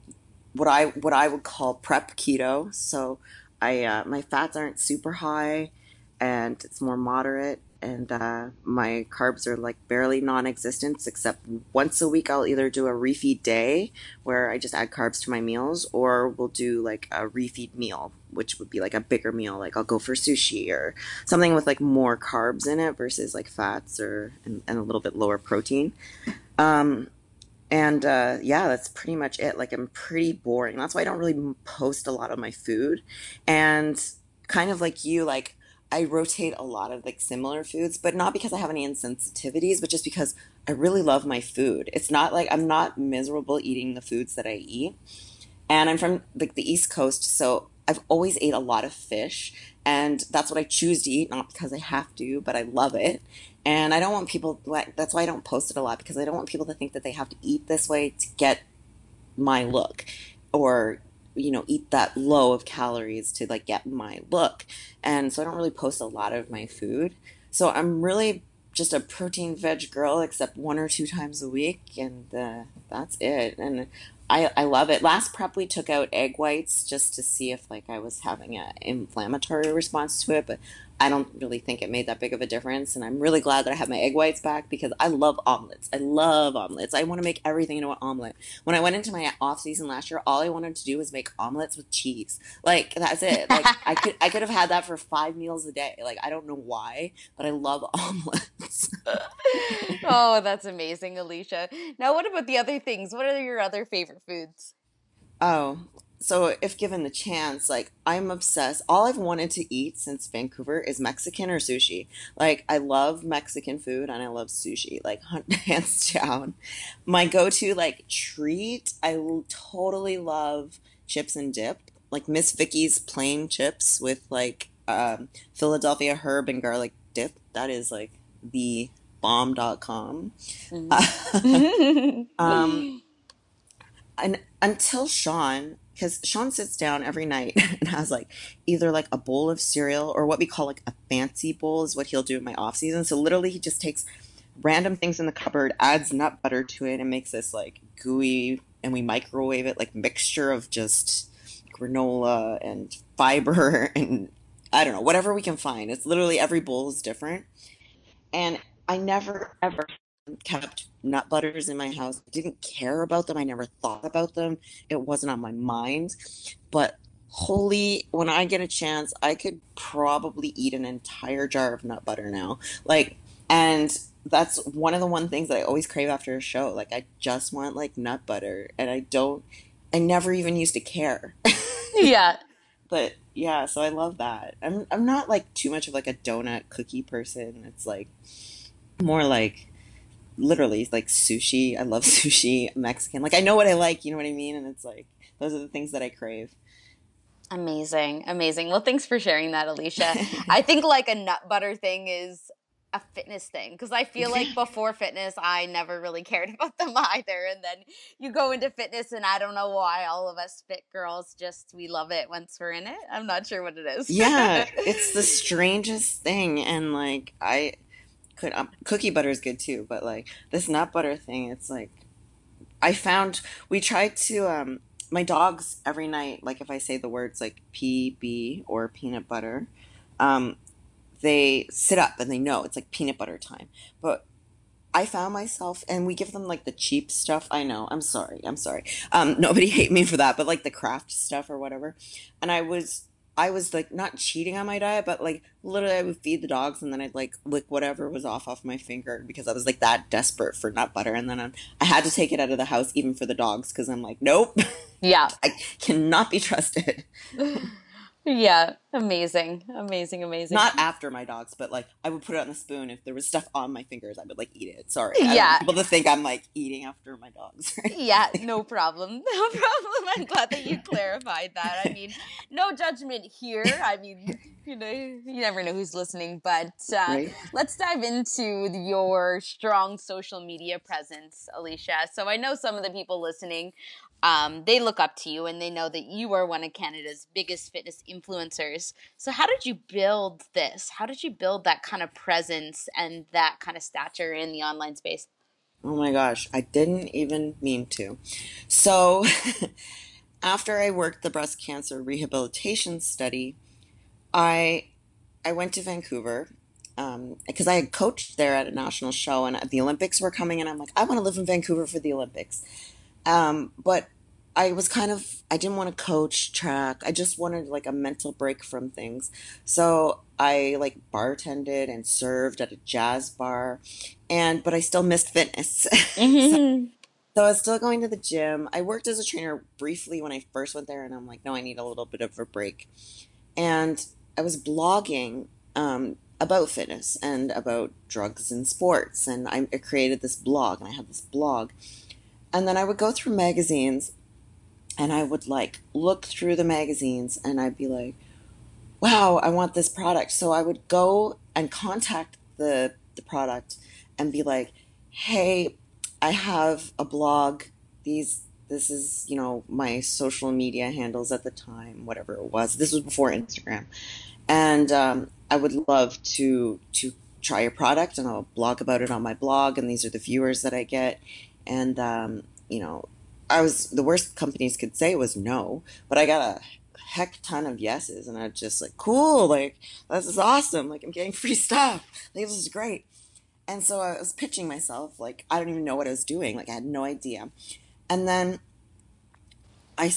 what I what I would call prep keto. So I uh, my fats aren't super high, and it's more moderate, and uh, my carbs are like barely non-existent. Except once a week, I'll either do a refeed day where I just add carbs to my meals, or we'll do like a refeed meal, which would be like a bigger meal. Like I'll go for sushi or something with like more carbs in it versus like fats or and, and a little bit lower protein. Um, and uh, yeah, that's pretty much it. Like I'm pretty boring. That's why I don't really post a lot of my food. And kind of like you, like I rotate a lot of like similar foods, but not because I have any insensitivities, but just because I really love my food. It's not like I'm not miserable eating the foods that I eat. And I'm from like the East Coast, so I've always ate a lot of fish, and that's what I choose to eat, not because I have to, but I love it. And I don't want people, that's why I don't post it a lot because I don't want people to think that they have to eat this way to get my look or, you know, eat that low of calories to like get my look. And so I don't really post a lot of my food. So I'm really just a protein veg girl, except one or two times a week. And uh, that's it. And I, I love it. Last prep, we took out egg whites just to see if like I was having an inflammatory response to it, but I don't really think it made that big of a difference. And I'm really glad that I have my egg whites back because I love omelets. I love omelets. I want to make everything into an omelet. When I went into my off season last year, all I wanted to do was make omelets with cheese. Like that's it. Like *laughs* I could I could have had that for five meals a day. Like I don't know why, but I love *laughs* omelets. *laughs* oh, that's amazing, Alicia. Now what about the other things? What are your other favorite foods? Oh, so if given the chance, like I'm obsessed. All I've wanted to eat since Vancouver is Mexican or sushi. Like I love Mexican food and I love sushi. Like *laughs* hands down, my go-to like treat. I totally love chips and dip. Like Miss Vickie's plain chips with like um, Philadelphia herb and garlic dip. That is like the bomb.com. Mm-hmm. *laughs* um, and until Sean because Sean sits down every night *laughs* and has like either like a bowl of cereal or what we call like a fancy bowl is what he'll do in my off season. So literally he just takes random things in the cupboard, adds nut butter to it, and makes this like gooey and we microwave it like mixture of just granola and fiber *laughs* and I don't know, whatever we can find. It's literally every bowl is different. And I never ever kept nut butters in my house. I didn't care about them. I never thought about them. It wasn't on my mind. But holy, when I get a chance, I could probably eat an entire jar of nut butter now. Like, and that's one of the one things that I always crave after a show. Like, I just want like nut butter, and I don't. I never even used to care. *laughs* yeah. But yeah, so I love that. I'm I'm not like too much of like a donut cookie person. It's like more like literally like sushi. I love *laughs* sushi, Mexican. Like I know what I like, you know what I mean? And it's like those are the things that I crave. Amazing. Amazing. Well, thanks for sharing that, Alicia. *laughs* I think like a nut butter thing is a fitness thing because I feel like *laughs* before fitness, I never really cared about them either. And then you go into fitness, and I don't know why all of us fit girls just we love it once we're in it. I'm not sure what it is. yeah, it's the strangest thing, and like I could um, cookie butter is good too, but like this nut butter thing, it's like I found we tried to um my dogs every night. Like if I say the words like PB or peanut butter. Um, they sit up and they know it's like peanut butter time. But I found myself, and we give them like the cheap stuff. I know. I'm sorry. I'm sorry. Um, nobody *laughs* hate me for that, but like the Kraft stuff or whatever. And I was, I was like not cheating on my diet, but like literally I would feed the dogs and then I'd like lick whatever was off off my finger because I was like that desperate for nut butter. And then I, I had to take it out of the house even for the dogs because I'm like, nope. Yeah. *laughs* I cannot be trusted. *laughs* Yeah, amazing, amazing, amazing. Not after my dogs, but like I would put it on the spoon. If there was stuff on my fingers, I would like eat it. Sorry, I Yeah. people to think I'm like eating after my dogs. *laughs* yeah, no problem. *laughs* No problem. I'm glad that you clarified that. I mean, no judgment here. I mean, you know, you never know who's listening, but uh, Right. let's dive into your strong social media presence, Alicia. So I know some of the people listening, um, they look up to you and they know that you are one of Canada's biggest fitness influencers. So how did you build this? How did you build that kind of presence and that kind of stature in the online space? Oh my gosh, I didn't even mean to. So, *laughs* after I worked the breast cancer rehabilitation study, I I went to Vancouver because I had coached there at a national show, and the Olympics were coming, and I'm like, I want to live in Vancouver for the Olympics. Um, but I was kind of I didn't want to coach track. I just wanted like a mental break from things. So I like bartended and served at a jazz bar, and but I still missed fitness. *laughs* Mm-hmm. So I was still going to the gym. I worked as a trainer briefly when I first went there, and I'm like, no, I need a little bit of a break. And I was blogging um, about fitness and about drugs and sports, and I, I created this blog, and I had this blog, and then I would go through magazines, and I would like look through the magazines, and I'd be like, wow, I want this product. So I would go and contact the the product and be like, hey, I have a blog. These this is, you know, my social media handles at the time, whatever it was. This was before Instagram. And um, I would love to to try your product and I'll blog about it on my blog and these are the viewers that I get. And um, you know, I was the worst companies could say was no, but I got a heck ton of yeses and I was just like, cool, like this is awesome. Like I'm getting free stuff. Like this is great. And so I was pitching myself, like I don't even know what I was doing. Like I had no idea. And then I,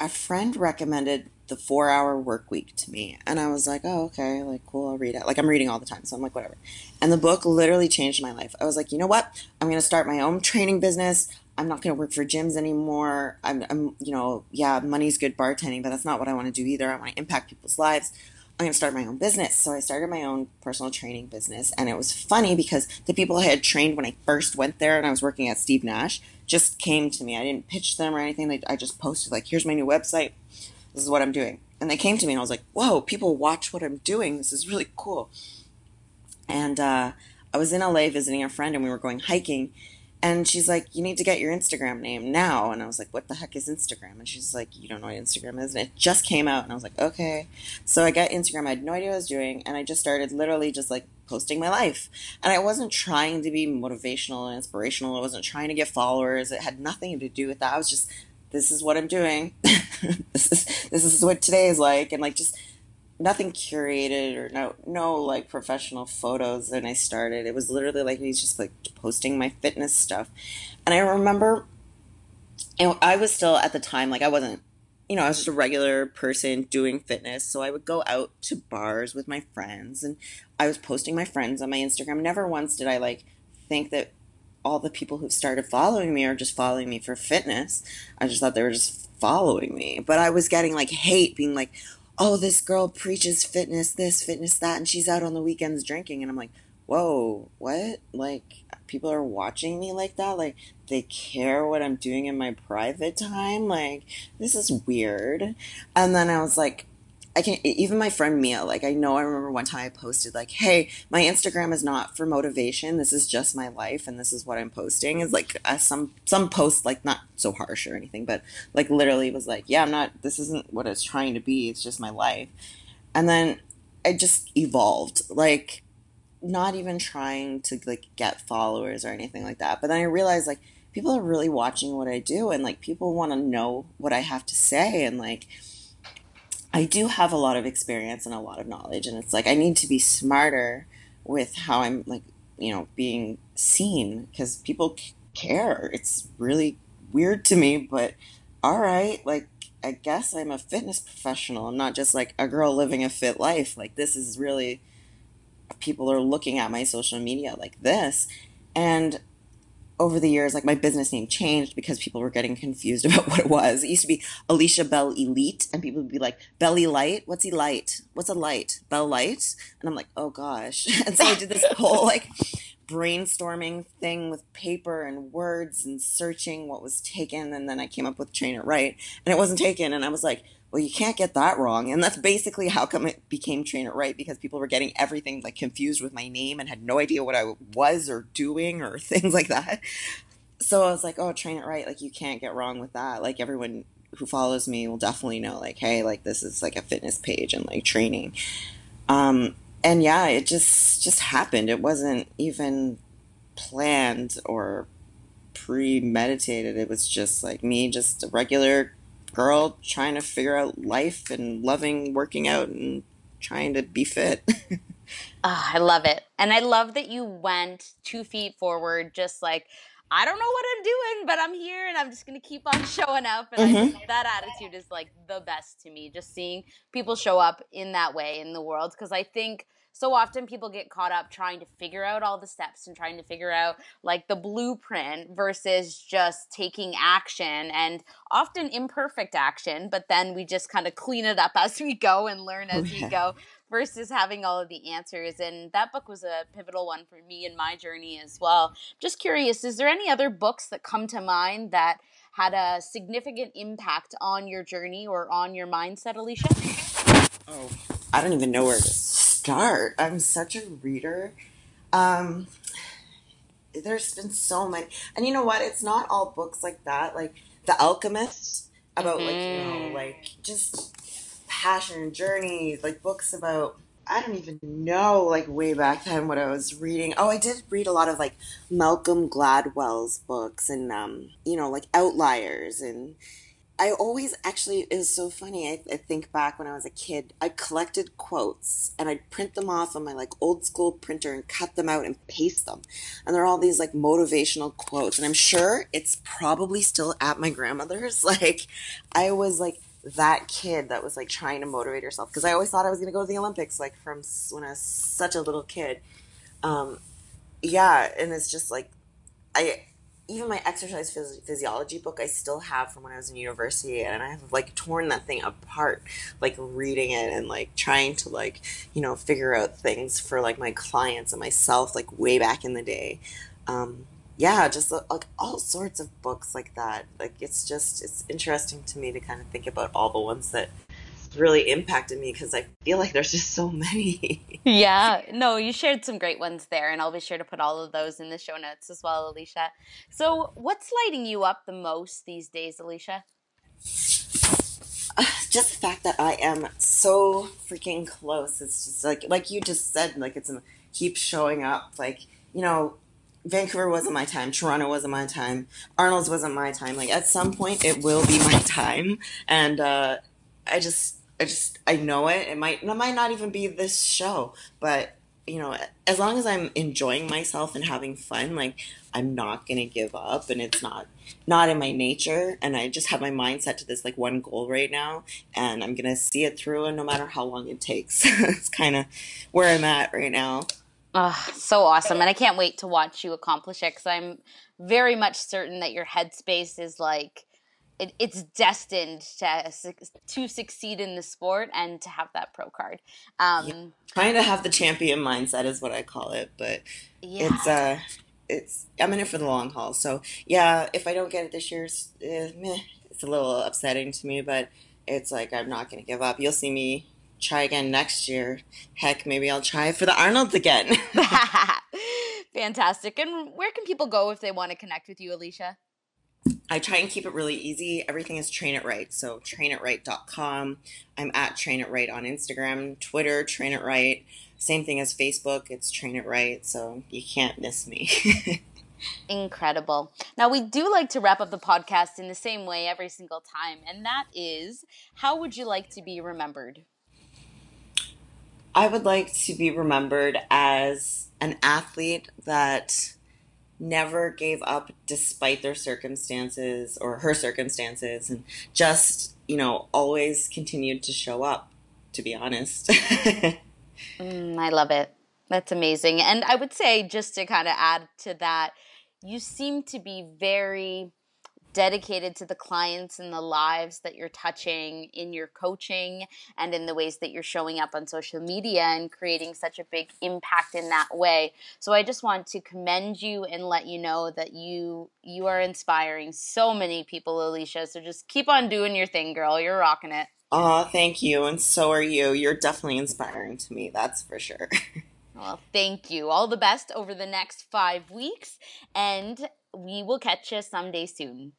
a friend recommended the four hour work week to me. And I was like, oh, okay, like cool, I'll read it. Like I'm reading all the time. So I'm like, whatever. And the book literally changed my life. I was like, you know what? I'm going to start my own training business. I'm not going to work for gyms anymore. I'm, I'm, you know, yeah, money's good bartending, but that's not what I want to do either. I want to impact people's lives. I'm going to start my own business. So I started my own personal training business. And it was funny because the people I had trained when I first went there and I was working at Steve Nash just came to me. I didn't pitch them or anything. I just posted, like, here's my new website. This is what I'm doing. And they came to me and I was like, whoa, people watch what I'm doing. This is really cool. And uh, I was in LA visiting a friend and we were going hiking. And she's like, you need to get your Instagram name now. And I was like, what the heck is Instagram? And she's like, you don't know what Instagram is? And it just came out. And I was like, okay. So I got Instagram. I had no idea what I was doing. And I just started literally just like posting my life. And I wasn't trying to be motivational and inspirational. I wasn't trying to get followers. It had nothing to do with that. I was just, this is what I'm doing. *laughs* this is this is what today is like. And like just nothing curated or no no like professional photos And I started. It was literally like he's just like posting my fitness stuff. And I remember and I was still at the time like I wasn't you know, I was just a regular person doing fitness. So I would go out to bars with my friends and I was posting my friends on my Instagram. Never once did I like think that all the people who started following me are just following me for fitness. I just thought they were just following me. But I was getting like hate being like, oh, this girl preaches fitness, this, fitness, that, and she's out on the weekends drinking. And I'm like, whoa, what? Like, people are watching me like that? Like, they care what I'm doing in my private time? Like, this is weird. And then I was like, I can even my friend Mia, like I know I remember one time I posted like, "Hey, my Instagram is not for motivation. This is just my life, and this is what I'm posting." Is like uh, some some post like not so harsh or anything, but like literally was like, "Yeah, I'm not. This isn't what it's trying to be. It's just my life." And then it just evolved, like not even trying to like get followers or anything like that. But then I realized like people are really watching what I do, and like people want to know what I have to say, and like I do have a lot of experience and a lot of knowledge, and it's like I need to be smarter with how I'm like, you know, being seen because people care. It's really weird to me, but all right, like I guess I'm a fitness professional. I'm not just like a girl living a fit life. Like this is really people are looking at my social media like this, and over the years, like my business name changed because people were getting confused *laughs* about what it was. It used to be Alicia Bell Elite, and people would be like, Belly Light? What's Elite? What's a light? Bell Light? And I'm like, oh gosh. *laughs* And so I did this whole like brainstorming thing with paper and words and searching what was taken. And then I came up with Train It Right, and it wasn't taken. And I was like, well, you can't get that wrong. And that's basically how come it became Train It Right because people were getting everything like confused with my name and had no idea what I was or doing or *laughs* things like that. So I was like, oh, Train It Right. Like, you can't get wrong with that. Like, everyone who follows me will definitely know, like, hey, like, this is like a fitness page and like training. Um, and yeah, it just just happened. It wasn't even planned or premeditated. It was just like me, just a regular girl trying to figure out life and loving working out and trying to be fit. oh, *laughs* I love it. And I love that you went two feet forward, just like, I don't know what I'm doing, but I'm here and I'm just going to keep on *laughs* showing up. And mm-hmm. that attitude is like the best to me, just seeing people show up in that way in the world. Because I think so often people get caught up trying to figure out all the steps and trying to figure out like the blueprint versus just taking action and often imperfect action, but then we just kind of clean it up *laughs* as we go and learn oh, as oh, yeah. we go versus having all of the answers. And that book was a pivotal one for me in my journey as well. Just curious, is there any other books that come to mind that had a significant impact on your journey or on your mindset, Alicia? Oh, I don't even know where to start. I'm such a reader. Um, there's been so many, and you know what? It's not all books like that. Like The Alchemist about mm-hmm. like you know mm-hmm. like just passion and journey. Like books about I don't even know like way back then what I was reading. Oh, I did read a lot of like Malcolm Gladwell's books and um, you know, like Outliers and I always actually it was so funny. I, I, think back when I was a kid, I collected quotes and I'd print them off on my like old school printer and cut them out and paste them. And they're all these like motivational quotes. And I'm sure it's probably still at my grandmother's. *laughs* Like I was like that kid that was like trying to motivate herself because I always thought I was going to go to the Olympics like from when I was such a little kid. Um, yeah, and it's just like I even my exercise phys- physiology book I still have from when I was in university and I have like torn that thing apart like reading it and like trying to like you know figure out things for like my clients and myself like way back in the day. Um yeah just like all sorts of books like that. Like it's just it's interesting to me to kind of think about all the ones that really impacted me because I feel like there's just so many. *laughs* yeah, no, you shared some great ones there, and I'll be sure to put all of those in the show notes as well, Alicia. So, what's lighting you up the most these days, Alicia? Uh, just the fact that I am so freaking close. It's just like, like you just said, like it's keep showing up. Like you know, Vancouver wasn't my time. Toronto wasn't my time. Arnold's wasn't my time. Like at some point, it will be my *laughs* time, and uh, I just I just I know it. It might it might not even be this show, but you know, as long as I'm enjoying myself and having fun, like I'm not gonna give up, and it's not not in my nature. And I just have my mind set to this like one goal right now, and I'm gonna see it through, and no matter how long it takes, *laughs* it's kind of where I'm at right now. Oh, so awesome. And I can't wait to watch you accomplish it because I'm very much certain that your headspace is like it, it's destined to to succeed in the sport and to have that pro card. Um, yeah. Trying to have the champion mindset is what I call it, but yeah. it's uh, it's I'm in it for the long haul. So yeah, if I don't get it this year, uh, meh, it's a little upsetting to me, but it's like I'm not going to give up. You'll see me try again next year. Heck, maybe I'll try for the Arnold's again. *laughs* *laughs* Fantastic. And where can people go if they want to connect with you, Alicia? I try and keep it really easy. Everything is train it right. So trainitright.com. I'm at train it right on Instagram, Twitter, train it right. Same thing as Facebook. It's train it right. So you can't miss me. *laughs* Incredible. Now, we do like to wrap up the podcast in the same way every single time, and that is how would you like to be remembered? I would like to be remembered as an athlete that never gave up despite their circumstances or her circumstances and just, you know, always continued to show up, to be honest. *laughs* mm, I love it. That's amazing. And I would say, just to kind of add to that, you seem to be very dedicated to the clients and the lives that you're touching in your coaching and in the ways that you're showing up on social media and creating such a big impact in that way. So I just want to commend you and let you know that you you are inspiring so many people, Alicia. So just keep on doing your thing, girl. You're rocking it. Oh, thank you. And so are you. You're definitely inspiring to me, that's for sure. *laughs* Well, thank you. All the best over the next five weeks, and we will catch you someday soon.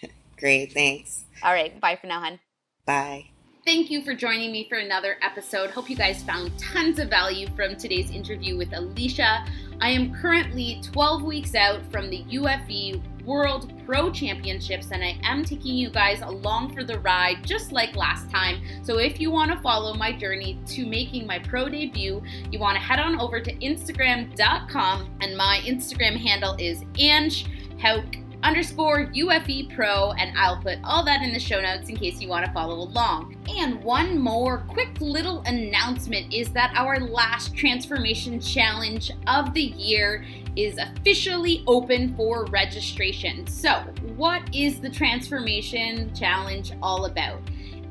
*laughs* Great, thanks. All right, bye for now, hun. Bye. Thank you for joining me for another episode. Hope you guys found tons of value from today's interview with Alicia. I am currently 12 weeks out from the UFE World Pro Championships, and I am taking you guys along for the ride just like last time. So, if you want to follow my journey to making my pro debut, you want to head on over to Instagram.com, and my Instagram handle is Ange Hauk underscore UFE Pro, and I'll put all that in the show notes in case you want to follow along. And one more quick little announcement is that our last transformation challenge of the year is officially open for registration. So, what is the transformation challenge all about?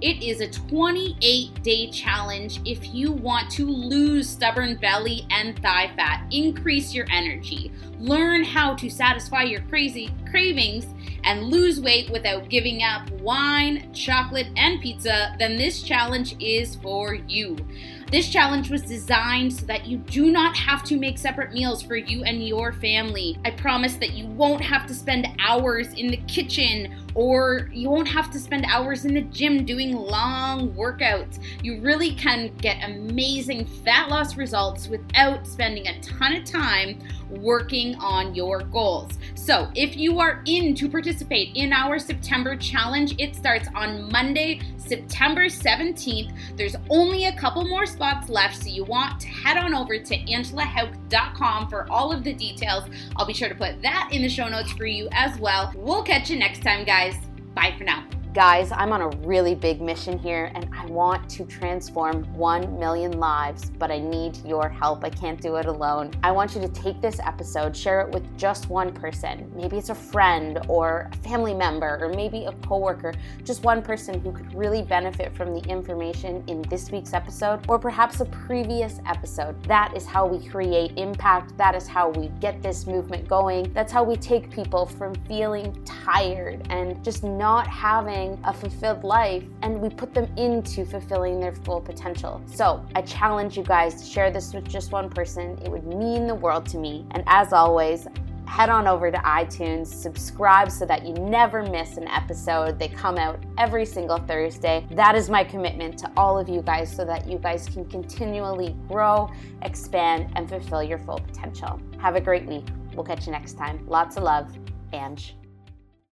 It is a 28 day challenge if you want to lose stubborn belly and thigh fat, increase your energy, learn how to satisfy your crazy cravings, and lose weight without giving up wine, chocolate, and pizza, then this challenge is for you. This challenge was designed so that you do not have to make separate meals for you and your family. I promise that you won't have to spend hours in the kitchen or you won't have to spend hours in the gym doing long workouts. You really can get amazing fat loss results without spending a ton of time working on your goals. So, if you are in to participate in our September challenge, it starts on Monday, September 17th. There's only a couple more spots left, so you want to head on over to angelahauk.com for all of the details. I'll be sure to put that in the show notes for you as well. We'll catch you next time, guys. Bye for now. Guys, I'm on a really big mission here and I want to transform 1 million lives, but I need your help. I can't do it alone. I want you to take this episode, share it with just one person. Maybe it's a friend or a family member or maybe a coworker, just one person who could really benefit from the information in this week's episode or perhaps a previous episode. That is how we create impact. That is how we get this movement going. That's how we take people from feeling tired and just not having a fulfilled life and we put them into fulfilling their full potential. So I challenge you guys to share this with just one person. It would mean the world to me. And as always, head on over to iTunes, subscribe so that you never miss an episode. They come out every single Thursday. That is my commitment to all of you guys so that you guys can continually grow, expand, and fulfill your full potential. Have a great week. We'll catch you next time. Lots of love, Ange.